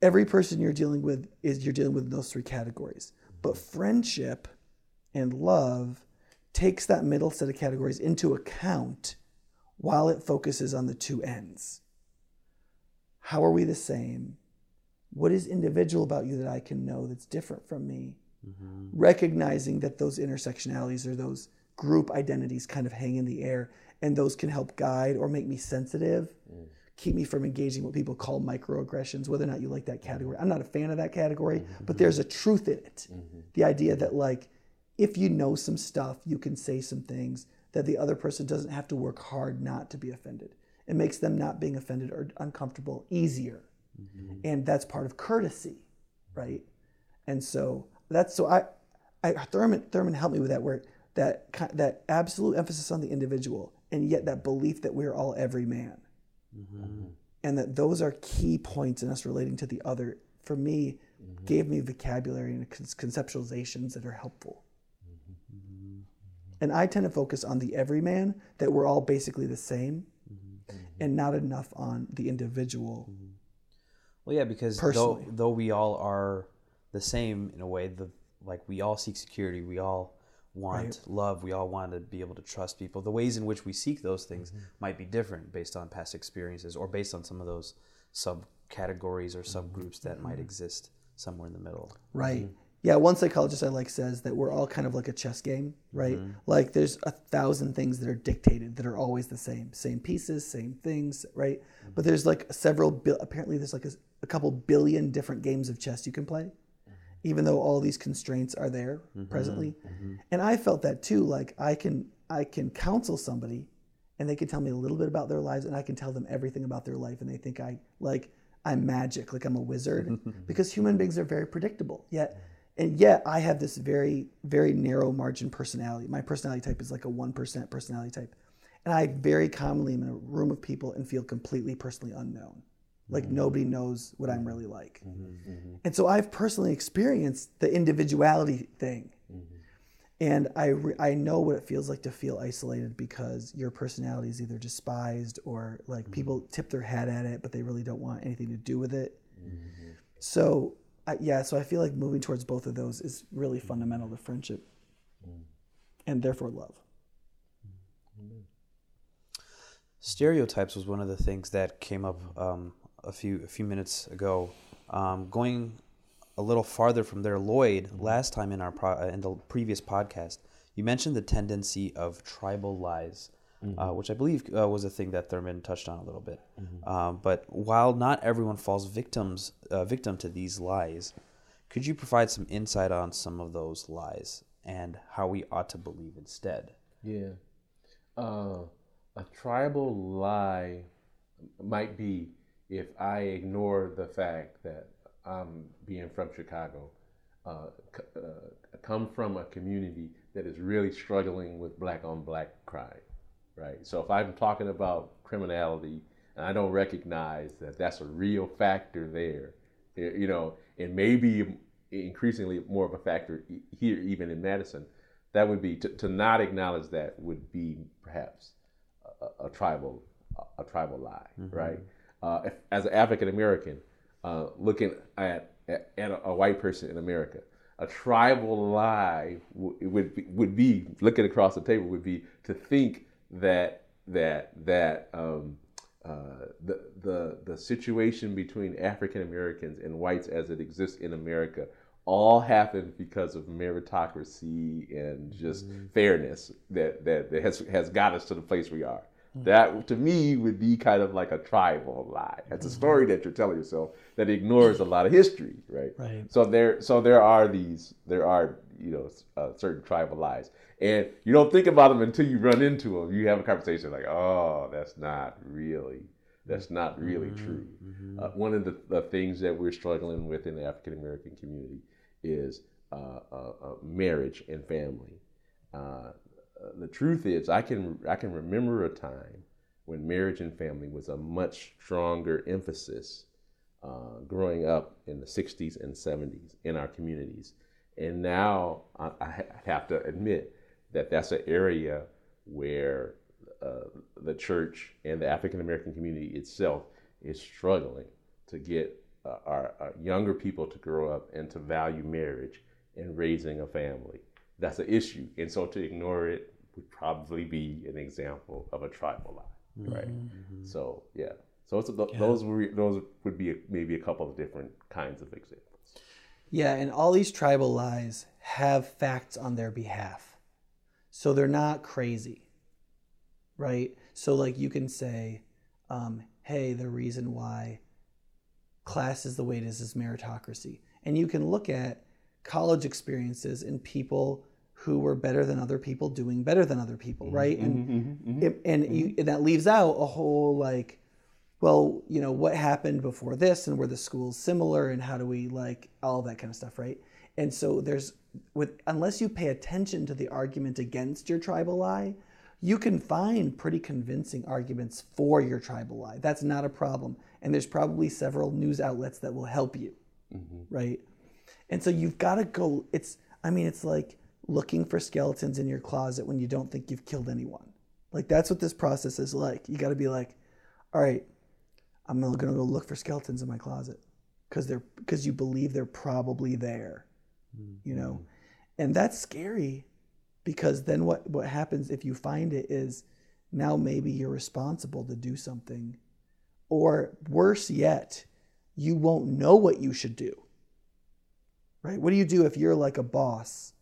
Speaker 2: every person you're dealing with is you're dealing with those three categories. Mm-hmm. But friendship and love takes that middle set of categories into account while it focuses on the two ends. How are we the same? What is individual about you that I can know that's different from me? Mm-hmm. Recognizing that those intersectionalities or those group identities kind of hang in the air and those can help guide or make me sensitive, mm. keep me from engaging what people call microaggressions, whether or not you like that mm-hmm. category. I'm not a fan of that category, mm-hmm. but there's a truth in it. The idea that, like, if you know some stuff, you can say some things that the other person doesn't have to work hard not to be offended. It makes them not being offended or uncomfortable easier. Mm-hmm. And that's part of courtesy, right? And so that's so I, I Thurman Thurman helped me with that word that that absolute emphasis on the individual and yet that belief that we're all every man. Mm-hmm. And that those are key points in us relating to the other for me mm-hmm. gave me vocabulary and conceptualizations that are helpful. And I tend to focus on the everyman, that we're all basically the same, and not enough on the individual. Mm-hmm.
Speaker 3: Well, yeah, because though though we all are the same in a way, the like we all seek security, we all want
Speaker 2: Right.
Speaker 3: love, we all want to be able to trust people. The ways in which we seek those things mm-hmm. might be different based on past experiences or based on some of those subcategories or mm-hmm. subgroups that might exist somewhere in the middle.
Speaker 2: Right. Yeah, one psychologist I like says that we're all kind of like a chess game, right? Mm-hmm. Like there's a thousand things that are dictated that are always the same, same pieces, same things, right? Mm-hmm. But there's like several, bil- apparently there's like a, a couple billion different games of chess you can play, mm-hmm. even though all these constraints are there presently. And I felt that too. Like I can, I can counsel somebody, and they can tell me a little bit about their lives, and I can tell them everything about their life, and they think I like I'm magic, like I'm a wizard, because human beings are very predictable. Yet, and yet I have this very, very narrow margin personality. My personality type is like a one percent personality type, and I very commonly am in a room of people and feel completely personally unknown, like mm-hmm. nobody knows what I'm really like. Mm-hmm, mm-hmm. And so I've personally experienced the individuality thing. And I, re- I know what it feels like to feel isolated because your personality is either despised or like people tip their hat at it, but they really don't want anything to do with it. So, Yeah, so I feel like moving towards both of those is really fundamental to friendship and therefore love.
Speaker 3: Stereotypes was one of the things that came up um, a few a few minutes ago. Um, going a little farther from there, Lloyd, last time in our pro- uh, in the previous podcast, you mentioned the tendency of tribal lies, uh, which I believe uh, was a thing that Thurman touched on a little bit. Um, but while not everyone falls victims uh, victim to these lies, could you provide some insight on some of those lies and how we ought to believe instead?
Speaker 4: Yeah. Uh, a tribal lie might be if I ignore the fact that I'm being from Chicago, uh, c- uh, come from a community that is really struggling with black on black crime, right? So if I'm talking about criminality and I don't recognize that that's a real factor there, eh, you know, and maybe increasingly more of a factor here, even in Madison, that would be to, to not acknowledge that would be perhaps a, a tribal a tribal lie, right? Uh, if, as an African American, uh, looking at, at, at a, a white person in America, a tribal lie w- would be, would be looking across the table would be to think that that that um, uh, the the the situation between African Americans and whites as it exists in America all happened because of meritocracy and just fairness that, that that has has got us to the place we are. That to me would be kind of like a tribal lie. It's a story that you're telling yourself that ignores a lot of history, right?
Speaker 2: Right.
Speaker 4: So there, so there are these, there are you know uh, certain tribal lies, and you don't think about them until you run into them. You have a conversation like, oh, that's not really, that's not really true. Uh, one of the, the things that we're struggling with in the African American community is uh, uh, uh, marriage and family. Uh, uh, the truth is, I can I can remember a time when marriage and family was a much stronger emphasis uh, growing up in the 60s and 70s in our communities. And now I, I have to admit that that's an area where uh, the church and the African American community itself is struggling to get uh, our, our, younger people to grow up and to value marriage and raising a family. That's an issue. And so to ignore it would probably be an example of a tribal lie, right? Mm-hmm. So, yeah. So it's, th- yeah. those were, those would be a, maybe a couple of different kinds of examples.
Speaker 2: Yeah, and all these tribal lies have facts on their behalf. So they're not crazy, right? So, like, you can say, um, hey, the reason why class is the way it is is meritocracy. And you can look at college experiences in people who were better than other people doing better than other people, right? Mm-hmm, and mm-hmm, mm-hmm, it, and, you, and that leaves out a whole like well, you know, what happened before this and were the schools similar and how do we like all that kind of stuff, right? And so there's with unless you pay attention to the argument against your tribal lie, you can find pretty convincing arguments for your tribal lie. That's not a problem. And there's probably several news outlets that will help you, mm-hmm. right? And so you've got to go. It's, I mean, it's like looking for skeletons in your closet when you don't think you've killed anyone. Like that's what this process is like. You got to be like, all right, I'm gonna go look for skeletons in my closet because they're because you believe they're probably there, mm-hmm. you know, and that's scary because then what what happens if you find it is now maybe you're responsible to do something, or worse yet, you won't know what you should do. Right? What do you do if you're like a boss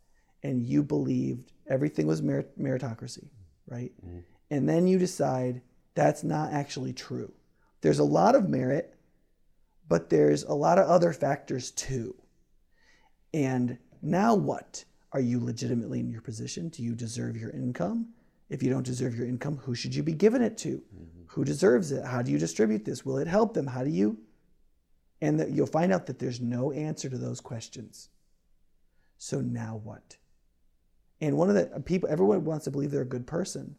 Speaker 2: and you believed everything was merit- meritocracy, right? Mm-hmm. And then you decide that's not actually true there's a lot of merit, but there's a lot of other factors too. And now what? Are you legitimately in your position? Do you deserve your income? If you don't deserve your income, who should you be giving it to? Mm-hmm. Who deserves it? How do you distribute this? Will it help them? How do you? And that you'll find out that there's no answer to those questions. So now what? And one of the people, everyone wants to believe they're a good person.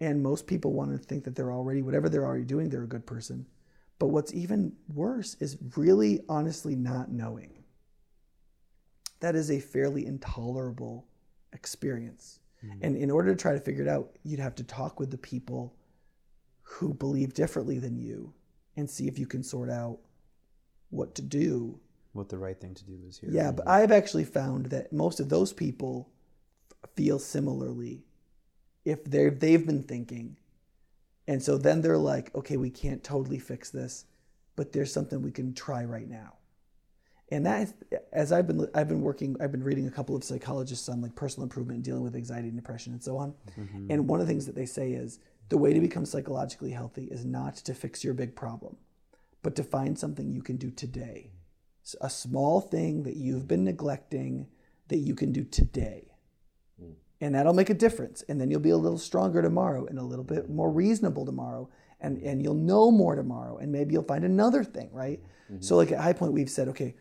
Speaker 2: And most people want to think that they're already, whatever they're already doing, they're a good person. But what's even worse is really honestly not knowing. That is a fairly intolerable experience. Mm-hmm. And in order to try to figure it out, you'd have to talk with the people who believe differently than you and see if you can sort out what to do.
Speaker 3: What the right thing to do is here.
Speaker 2: Yeah, but I've actually found that most of those people feel similarly if they're they've been thinking. And so then they're like okay we can't totally fix this but there's something we can try right now. And that is, as i've been i've been working i've been reading a couple of psychologists on like personal improvement and dealing with anxiety and depression and so on. Mm-hmm. and one of the things that they say is the way to become psychologically healthy is not to fix your big problem but to find something you can do today. A small thing that you've been neglecting that you can do today and that'll make a difference and then you'll be a little stronger tomorrow and a little bit more reasonable tomorrow and, and you'll know more tomorrow and maybe you'll find another thing right mm-hmm. so like at high point we've said okay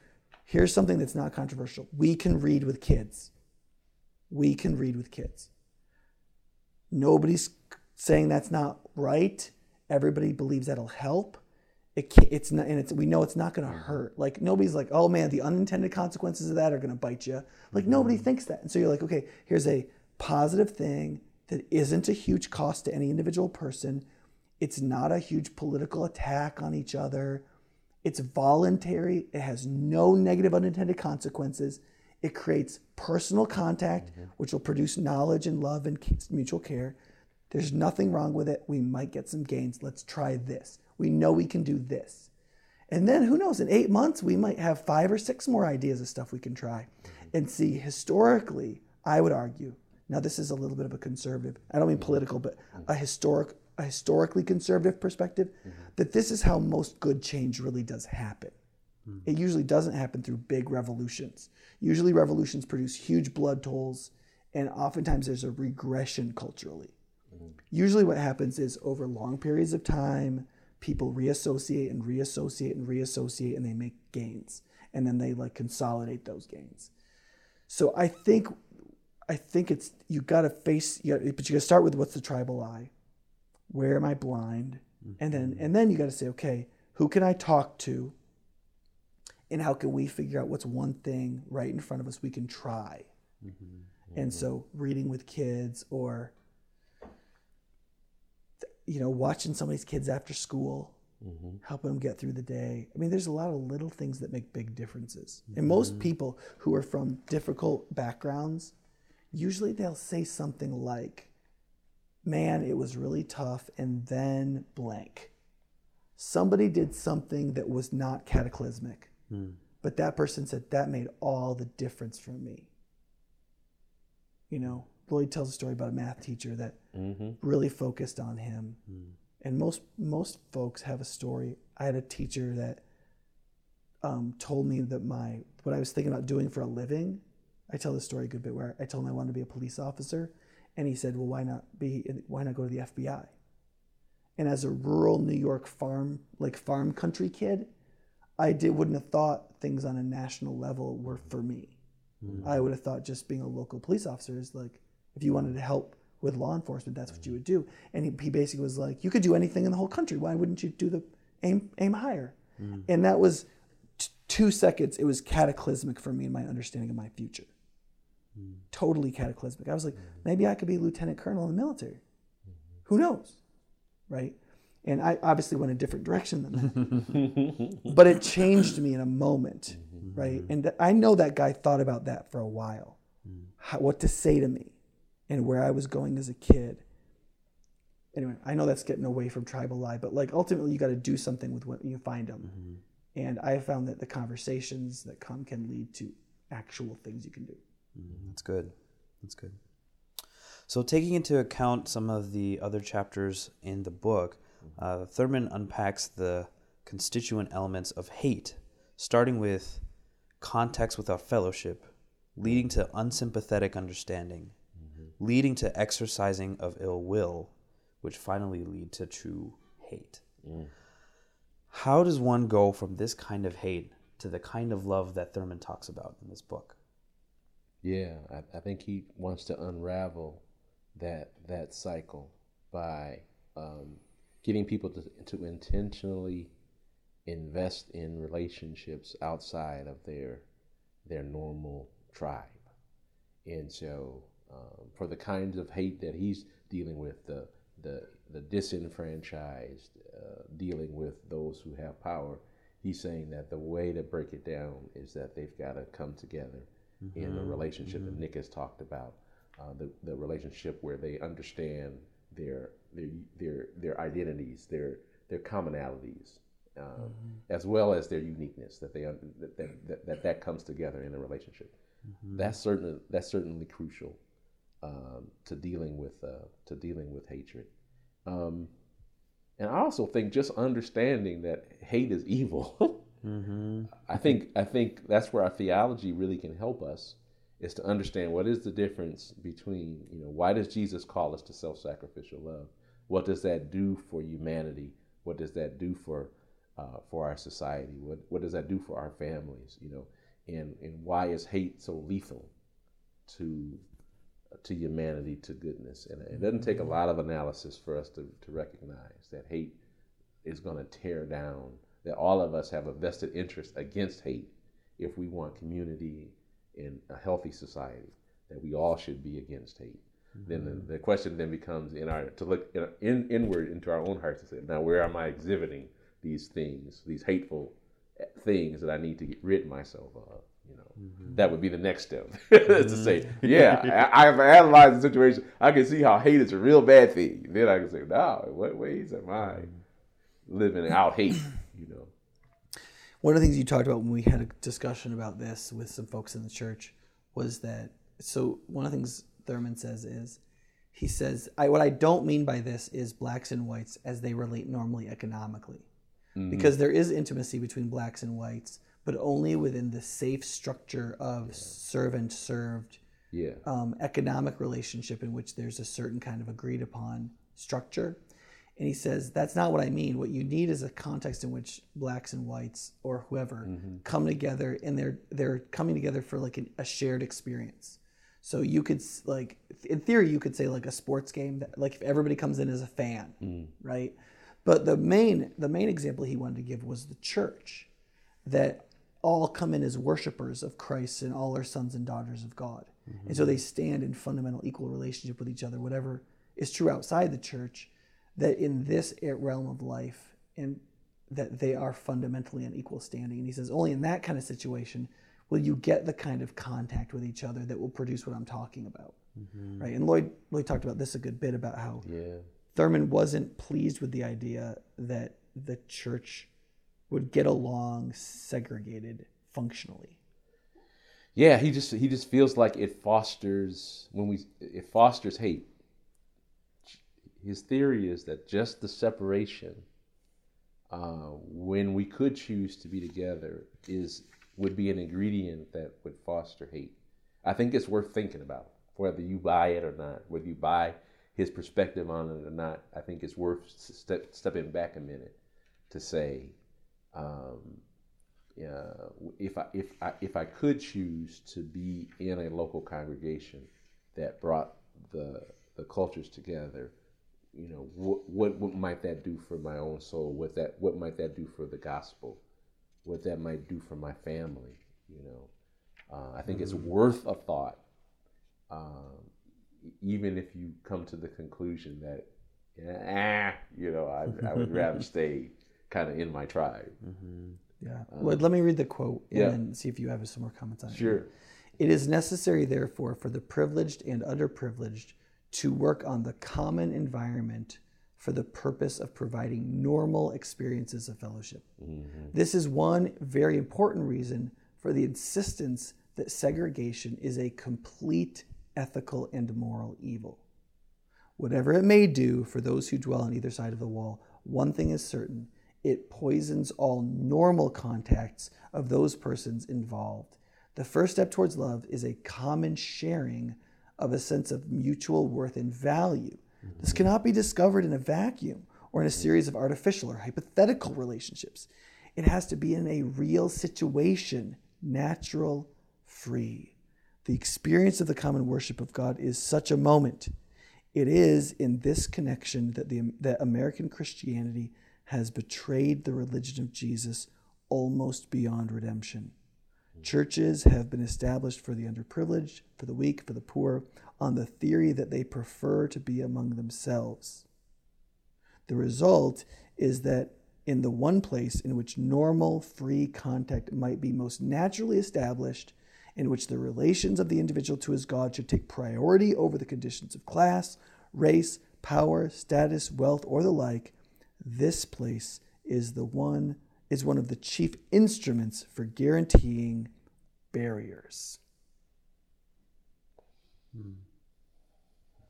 Speaker 2: here's something that's not controversial we can read with kids we can read with kids nobody's saying that's not right everybody believes that'll help it it's not, and it's we know it's not going to mm-hmm. hurt. Like nobody's like, oh man, the unintended consequences of that are going to bite you. Like mm-hmm. nobody thinks that, and so you're like, okay, here's a positive thing that isn't a huge cost to any individual person. It's not a huge political attack on each other. It's voluntary. It has no negative unintended consequences. It creates personal contact, mm-hmm. which will produce knowledge and love and mutual care. There's nothing wrong with it. We might get some gains. Let's try this. We know we can do this. And then who knows, in eight months, we might have five or six more ideas of stuff we can try. Mm-hmm. And see, historically, I would argue now, this is a little bit of a conservative, I don't mean political, but a historic, a historically conservative perspective, mm-hmm. that this is how most good change really does happen. Mm-hmm. It usually doesn't happen through big revolutions. Usually, revolutions produce huge blood tolls, and oftentimes there's a regression culturally. Mm-hmm. Usually, what happens is over long periods of time, people reassociate and reassociate and reassociate, and they make gains, and then they like consolidate those gains. So I think I think it's you got to face, you gotta, but you got to start with what's the tribal lie, where am I blind? And then mm-hmm. and then you got to say, okay, who can I talk to? And how can we figure out what's one thing right in front of us we can try? Mm-hmm. And so reading with kids or you know, watching somebody's kids after school, mm-hmm. helping them get through the day. I mean, there's a lot of little things that make big differences. And most people who are from difficult backgrounds, usually they'll say something like, Man, it was really tough, and then blank. Somebody did something that was not cataclysmic, hmm. but that person said, That made all the difference for me. You know, Lloyd tells a story about a math teacher that mm-hmm. really focused on him. Hmm. And most most folks have a story. I had a teacher that um, told me that my what I was thinking about doing for a living. I tell this story a good bit where I told him I wanted to be a police officer, and he said, "Well, why not be? Why not go to the FBI?" And as a rural New York farm like farm country kid, I did wouldn't have thought things on a national level were for me. Hmm. I would have thought just being a local police officer is like if you wanted to help with law enforcement, that's what you would do. And he, he basically was like, you could do anything in the whole country. Why wouldn't you do the aim aim higher? Hmm. And that was t- two seconds. It was cataclysmic for me in my understanding of my future. Mm-hmm. Totally cataclysmic. I was like, mm-hmm. maybe I could be lieutenant colonel in the military. Mm-hmm. Who knows, right? And I obviously went a different direction than that, but it changed me in a moment, right? And th- I know that guy thought about that for a while, mm. how, what to say to me, and where I was going as a kid. Anyway, I know that's getting away from tribal life, but like ultimately, you got to do something with what you find them. And I found that the conversations that come can lead to actual things you can do.
Speaker 3: Mm, that's good. That's good. So, taking into account some of the other chapters in the book, mm-hmm. uh, Thurman unpacks the constituent elements of hate, starting with context without fellowship, leading to unsympathetic understanding, mm-hmm. leading to exercising of ill will, which finally lead to true hate. Mm. How does one go from this kind of hate to the kind of love that Thurman talks about in this book?
Speaker 4: Yeah, I, I think he wants to unravel that that cycle by um, getting people to, to intentionally invest in relationships outside of their their normal tribe, and so um, for the kinds of hate that he's dealing with, the the the disenfranchised, uh, dealing with those who have power, he's saying that the way to break it down is that they've got to come together in the relationship that Nick has talked about, uh, the the relationship where they understand their their their their identities, their their commonalities, um, as well as their uniqueness. That they that, that, that, that that comes together in a relationship. That's certainly that's certainly crucial um, to dealing with uh, to dealing with hatred. Um, and I also think just understanding that hate is evil. I think I think that's where our theology really can help us is to understand what is the difference between you know why does Jesus call us to self-sacrificial love? What does that do for humanity? What does that do for uh, for our society? What what does that do for our families? You know, and and why is hate so lethal to to humanity, to goodness? And it doesn't take a lot of analysis for us to to recognize that hate is going to tear down that all of us have a vested interest against hate if we want community in a healthy society that we all should be against hate. Then the, mm-hmm. the question then becomes in our to look in, in, inward into our own hearts and say now where am i exhibiting these things these hateful eh, things that i need to get rid myself of? You know? Mm-hmm. That would be the next step. To say mm-hmm. yeah I, i've analyzed the situation. I can see how hate is a real bad thing. Then i can say now in what ways am i living out hate you know.
Speaker 2: One of the things you talked about when we had a discussion about this with some folks in the church was that so one of the things Thurman says is he says I, what I don't mean by this is blacks and whites as they relate normally economically. Because there is intimacy between blacks and whites but only within the safe structure of servant served
Speaker 4: yeah.
Speaker 2: um, economic relationship in which there's a certain kind of agreed upon structure. And he says, that's not what I mean. What you need is a context in which blacks and whites or whoever mm-hmm. come together and they're, they're coming together for like an, a shared experience. So you could like in theory you could say like a sports game that like if everybody comes in as a fan, mm. right? But the main the main example he wanted to give was the church that all come in as worshipers of Christ and all are sons and daughters of God. Mm-hmm. And so they stand in fundamental equal relationship with each other, whatever is true outside the church, that in this realm of life, and that they are fundamentally on equal standing. And he says, only in that kind of situation will you get the kind of contact with each other that will produce what I'm talking about. Mm-hmm. Right. And Lloyd Lloyd talked about this a good bit about how
Speaker 4: Yeah.
Speaker 2: Thurman wasn't pleased with the idea that the church would get along segregated functionally.
Speaker 4: Yeah, he just he just feels like it fosters when we it fosters hate. His theory is that just the separation, uh, when we could choose to be together, is would be an ingredient that would foster hate. I think it's worth thinking about whether you buy it or not, whether you buy his perspective on it or not. I think it's worth step, stepping back a minute to say, um, yeah, if I if I if I could choose to be in a local congregation that brought the the cultures together, you know, what what, what might that do for my own soul? What that what might that do for the gospel? What that might do for my family? You know, uh, I think it's worth a thought, um, even if you come to the conclusion that, ah, you know, I, I would rather stay kind of in my tribe.
Speaker 2: Yeah. Lloyd, let me read the quote and
Speaker 4: yeah.
Speaker 2: then see if you have some more comments on it.
Speaker 4: Sure.
Speaker 2: It is necessary, therefore, for the privileged and underprivileged to work on the common environment for the purpose of providing normal experiences of fellowship. Mm-hmm. This is one very important reason for the insistence that segregation is a complete ethical and moral evil. Whatever it may do for those who dwell on either side of the wall, one thing is certain it poisons all normal contacts of those persons involved. The first step towards love is a common sharing of a sense of mutual worth and value. This cannot be discovered in a vacuum or in a series of artificial or hypothetical relationships. It has to be in a real situation, natural, free. The experience of the common worship of God is such a moment. It is in this connection that, the, that American Christianity has betrayed the religion of Jesus almost beyond redemption. Churches have been established for the underprivileged, for the weak, for the poor, on the theory that they prefer to be among themselves. The result is that in the one place in which normal, free contact might be most naturally established, in which the relations of the individual to his God should take priority over the conditions of class, race, power, status, wealth, or the like, this place is the one is one of the chief instruments for guaranteeing barriers.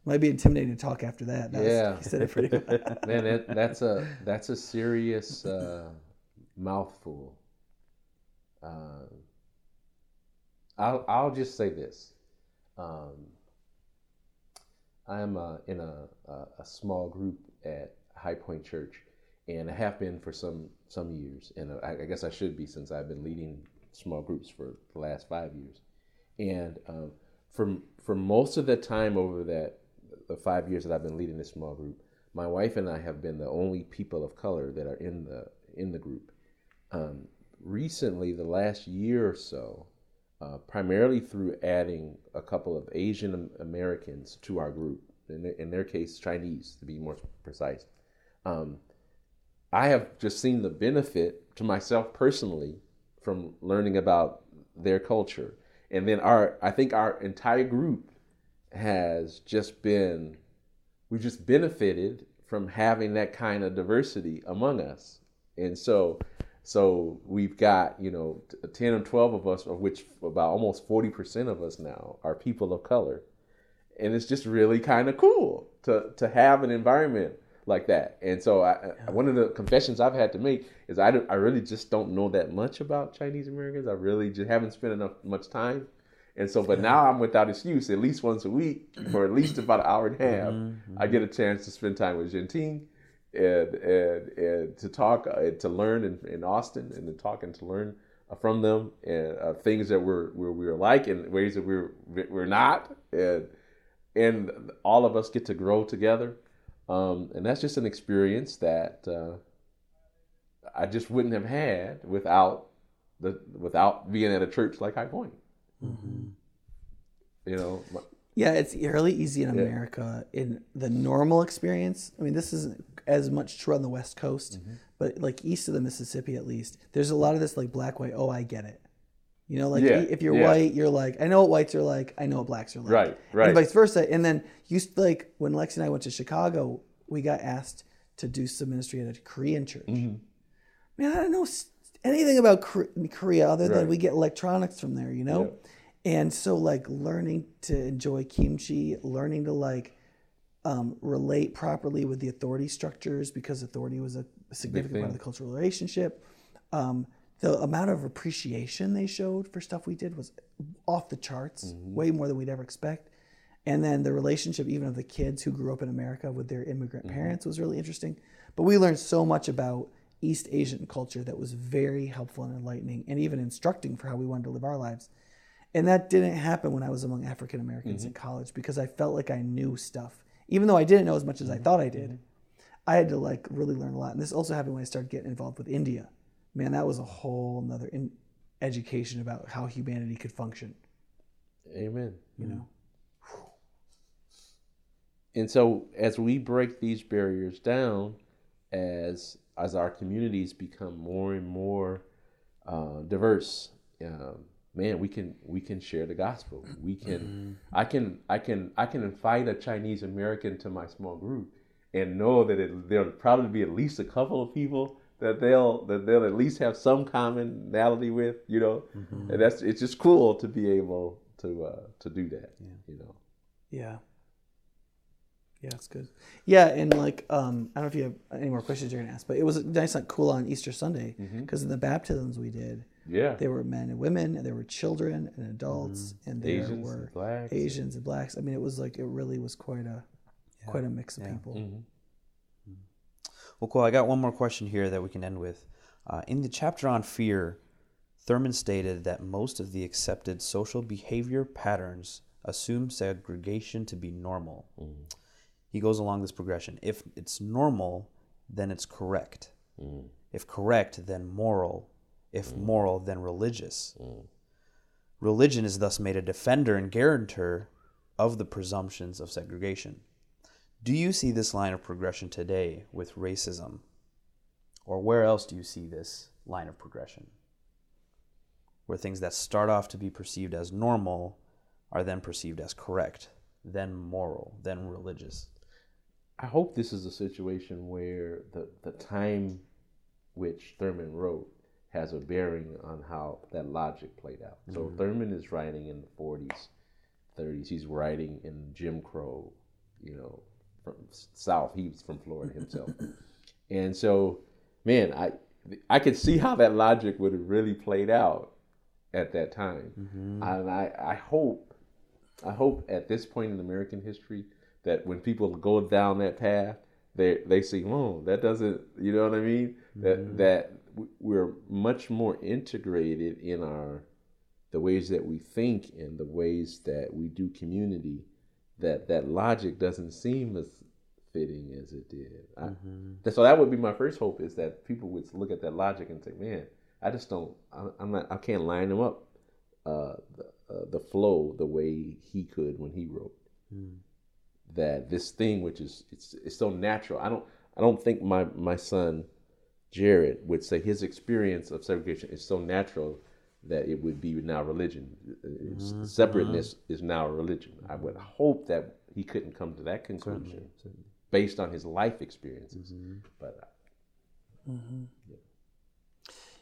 Speaker 2: Might be intimidating to talk after that. that was-
Speaker 4: Yeah.
Speaker 2: he said it pretty well.
Speaker 4: Man, that, that's a that's a serious uh, mouthful. Uh, I'll I'll just say this. Um, I'm uh, in a, a a small group at High Point Church, and I have been for some some years, and I, I guess I should be since I've been leading small groups for the last five years. And um, for for most of the time over that the five years that I've been leading this small group, my wife and I have been the only people of color that are in the in the group. Um, recently, the last year or so, uh, primarily through adding a couple of Asian Americans to our group, in in their case, Chinese to be more precise. Um, I have just seen the benefit to myself personally from learning about their culture, and then our I think our entire group has just been we just benefited from having that kind of diversity among us, and so so we've got you know ten or twelve of us, of which about almost forty percent of us now are people of color, and it's just really kind of cool to to have an environment like that. And so I, I- one of the confessions I've had to make is I, don't- I really just don't know that much about Chinese Americans. I really just haven't spent enough much time. And so, but now I'm without excuse. At least once a week, for at least about an hour and a half, I get a chance to spend time with Genting and and, and to talk uh, to learn in, in Austin and to talk and to learn from them and uh, things that we're, we're we're like and ways that we're we're not and and all of us get to grow together um, and that's just an experience that uh, I just wouldn't have had without the without being at a church like High Point. You know, my-
Speaker 2: Yeah, it's really easy in
Speaker 4: Yeah.
Speaker 2: America in the normal experience. I mean, this isn't as much true on the West Coast,
Speaker 4: Mm-hmm.
Speaker 2: but like east of the Mississippi, at least, there's a lot of this like black white. Oh, I get it. You know, like
Speaker 4: Yeah,
Speaker 2: if you're
Speaker 4: yeah.
Speaker 2: white, you're like, I know what whites are like. I know what blacks are like.
Speaker 4: Right, right.
Speaker 2: And vice versa. And then you like when Lexi and I went to Chicago, we got asked to do some ministry at a Korean church.
Speaker 4: Mm-hmm.
Speaker 2: Man, I don't know anything about Korea other than
Speaker 4: Right.
Speaker 2: we get electronics from there. You know. And so, like, learning to enjoy kimchi, learning to like um, relate properly with the authority structures because authority was a significant part of the cultural relationship. Um, the amount of appreciation they showed for stuff we did was off the charts, mm-hmm. way more than we'd ever expect. And then the relationship, even of the kids who grew up in America with their immigrant mm-hmm. parents, was really interesting. But we learned so much about East Asian culture that was very helpful and enlightening, and even instructing for how we wanted to live our lives. And that didn't happen when I was among African Americans in mm-hmm. college because I felt like I knew stuff, even though I didn't know as much as I thought I did. I had to like really learn a lot. And this also happened when I started getting involved with India. Man, that was a whole nother in- education about how humanity could function.
Speaker 4: Amen.
Speaker 2: You know,
Speaker 4: And so as we break these barriers down, as as our communities become more and more uh, diverse, um, man, we can we can share the gospel. We can I can I can I can invite a Chinese American to my small group and know that it, there'll probably be at least a couple of people that they'll that they'll at least have some commonality with, you know. And that's it's just cool to be able to uh, to do that, yeah. you know.
Speaker 2: yeah. Yeah, it's good. Yeah, and like um, I don't know if you have any more questions you're gonna ask, but it was nice and cool on Easter Sunday because in the baptisms we did,
Speaker 4: Yeah.
Speaker 2: there were men and women, and there were children and adults, and there
Speaker 4: Asians,
Speaker 2: were
Speaker 4: blacks.
Speaker 2: Asians and blacks. I mean, it was like it really was quite a quite a mix of people.
Speaker 3: Well, cool. I got one more question here that we can end with. Uh, in the chapter on fear, Thurman stated that most of the accepted social behavior patterns assume segregation to be normal. Mm. He goes along this progression. If it's normal, then it's correct. Mm. If correct, then moral. If mm. moral, then religious. Religion is thus made a defender and guarantor of the presumptions of segregation. Do you see this line of progression today with racism? Or where else do you see this line of progression? Where things that start off to be perceived as normal are then perceived as correct, then moral, then religious.
Speaker 4: I hope this is a situation where the, the time which Thurman wrote has a bearing on how that logic played out. So mm-hmm. Thurman is writing in the 40s, 30s. He's writing in Jim Crow, you know, South. He's from Florida himself. and so, man, I I could see how that logic would have really played out at that time. Mm-hmm. And I, I hope I hope at this point in American history that when people go down that path, they they see, oh, that doesn't, you know what I mean? That mm-hmm. that we're much more integrated in our the ways that we think and the ways that we do community. That that logic doesn't seem as fitting as it did. I, that- So that would be my first hope is that people would look at that logic and say, man, I just don't, I, I'm not, I can't line them up uh, the, uh, the flow the way he could when he wrote. That this thing, which is it's it's so natural. I don't I don't think my my son Jared would say his experience of segregation is so natural that it would be now religion. It's- mm-hmm. Separateness is now a religion. I would hope that he couldn't come to that conclusion based on his life experiences. Mm-hmm. But uh, mm-hmm.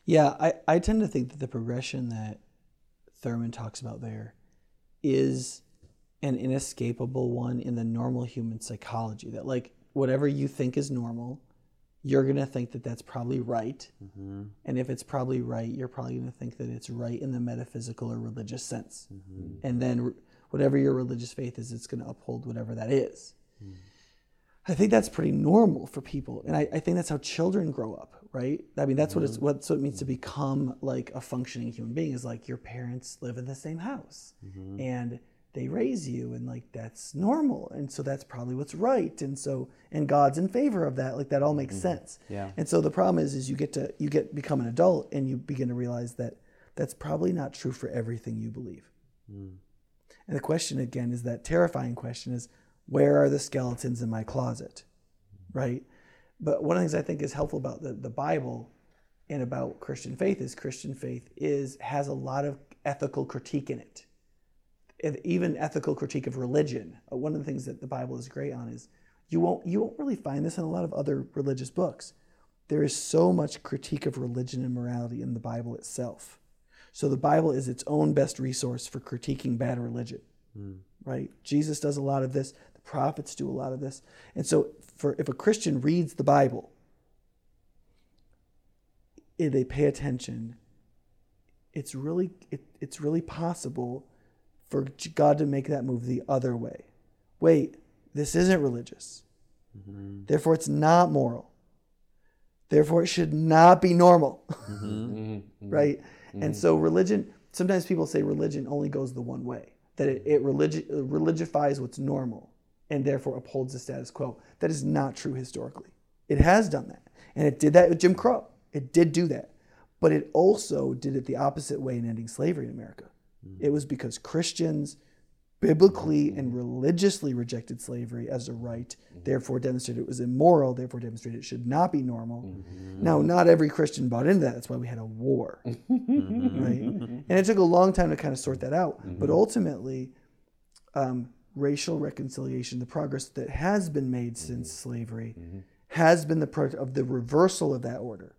Speaker 2: Yeah, I, I tend to think that the progression that Thurman talks about there is an inescapable one in the normal human psychology. That, like, whatever you think is normal, you're going to think that that's probably right. Mm-hmm. And if it's probably right, you're probably going to think that it's right in the metaphysical or religious sense. Mm-hmm. And then, whatever your religious faith is, it's going to uphold whatever that is. Mm. I think that's pretty normal for people, and I, I think that's how children grow up, right? I mean, that's what it's what's what it means to become like a functioning human being is like your parents live in the same house, and they raise you, and like that's normal, and so that's probably what's right, and so and God's in favor of that, like that all makes mm-hmm. sense.
Speaker 3: Yeah.
Speaker 2: And so the problem is, is you get to you get become an adult, and you begin to realize that that's probably not true for everything you believe. Mm. And the question again is that terrifying question is where are the skeletons in my closet? Mm. Right? But one of the things I think is helpful about the, the Bible and about Christian faith is Christian faith is has a lot of ethical critique in it. Even ethical critique of religion. Uh, One of the things that the Bible is great on is you won't you won't really find this in a lot of other religious books. There is so much critique of religion and morality in the Bible itself. So the Bible is its own best resource for critiquing bad religion. Right? Jesus does a lot of this. The prophets do a lot of this. And so for if a Christian reads the Bible, if they pay attention, it's really it, it's really possible for God to make that move the other way. Wait, this isn't religious. Mm-hmm. Therefore it's not moral. Therefore it should not be normal. Mm-hmm. right? Mm-hmm. And so religion, sometimes people say religion only goes the one way, that it, it religi- religifies what's normal and therefore upholds the status quo. That is not true historically. It has done that. And it did that with Jim Crow. It did do that. But it also did it the opposite way in ending slavery in America. Mm. It was because Christians biblically mm-hmm. and religiously rejected slavery as a right, mm-hmm. therefore demonstrated it was immoral, therefore demonstrated it should not be normal. Mm-hmm. Now, not every Christian bought into that. That's why we had a war. right? And it took a long time to kind of sort that out. But ultimately, um, racial reconciliation, the progress that has been made since slavery, has been the product of the reversal of that order.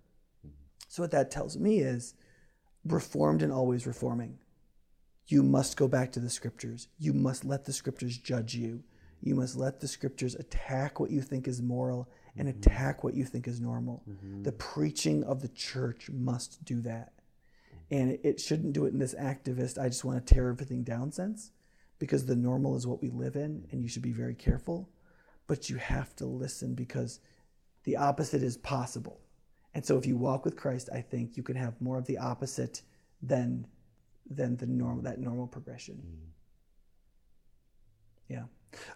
Speaker 2: So, what that tells me is reformed and always reforming. You must go back to the scriptures. You must let the scriptures judge you. You must let the scriptures attack what you think is moral and mm-hmm. attack what you think is normal. Mm-hmm. The preaching of the church must do that. And it- it shouldn't do it in this activist, I just want to tear everything down sense, because the normal is what we live in, and you should be very careful. But you have to listen because the opposite is possible. And so if you walk with Christ, I think you can have more of the opposite than than the normal that normal progression. Yeah.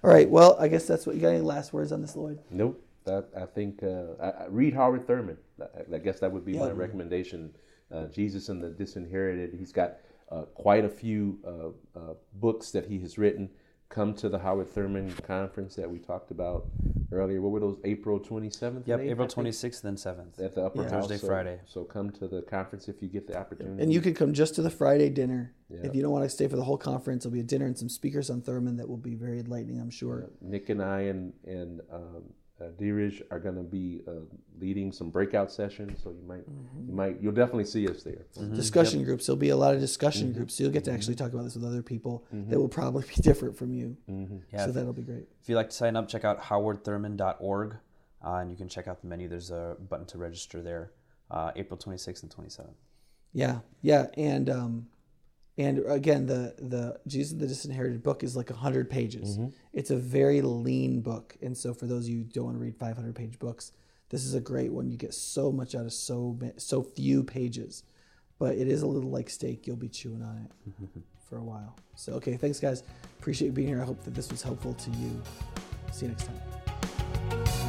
Speaker 2: All right. Well, I guess that's what you got. Any last words on this, Lloyd?
Speaker 4: Nope. That I think uh, I, I read Howard Thurman. I, I guess that would be my recommendation. Uh, Jesus and the Disinherited. He's got uh, quite a few uh, uh, books that he has written. Come to the Howard Thurman conference that we talked about earlier. What were those? April twenty seventh.
Speaker 3: Yep, April 26th and 7th.
Speaker 4: At the Upper
Speaker 2: Yeah.
Speaker 4: House.
Speaker 3: Thursday,
Speaker 4: So-
Speaker 3: Friday.
Speaker 4: So come to the conference if you get the opportunity.
Speaker 2: And you can come just to the Friday dinner.
Speaker 4: Yeah.
Speaker 2: If you don't want to stay for the whole conference, there'll be a dinner and some speakers on Thurman that will be very enlightening, I'm sure.
Speaker 4: Nick and I and and um, uh, Dheeraj are going to be uh, leading some breakout sessions, so you might you might you'll definitely see us there.
Speaker 2: Discussion groups. There'll be a lot of discussion groups. So you'll get to actually talk about this with other people that will probably be different from you.
Speaker 3: Yeah,
Speaker 2: So that'll be great.
Speaker 3: If you'd like to sign up, check out howardthurman.org, uh, and you can check out the menu. There's a button to register there. Uh, April 26th and 27th.
Speaker 2: Yeah, yeah, and um, and again, the the Jesus the Disinherited book is like hundred pages. Mm-hmm. It's a very lean book, and so for those of you who don't want to read five hundred page books, this is a great one. You get so much out of so so few pages, but it is a little like steak. You'll be chewing on it for a while. So okay, thanks guys. Appreciate you being here. I hope that this was helpful to you. See you next time.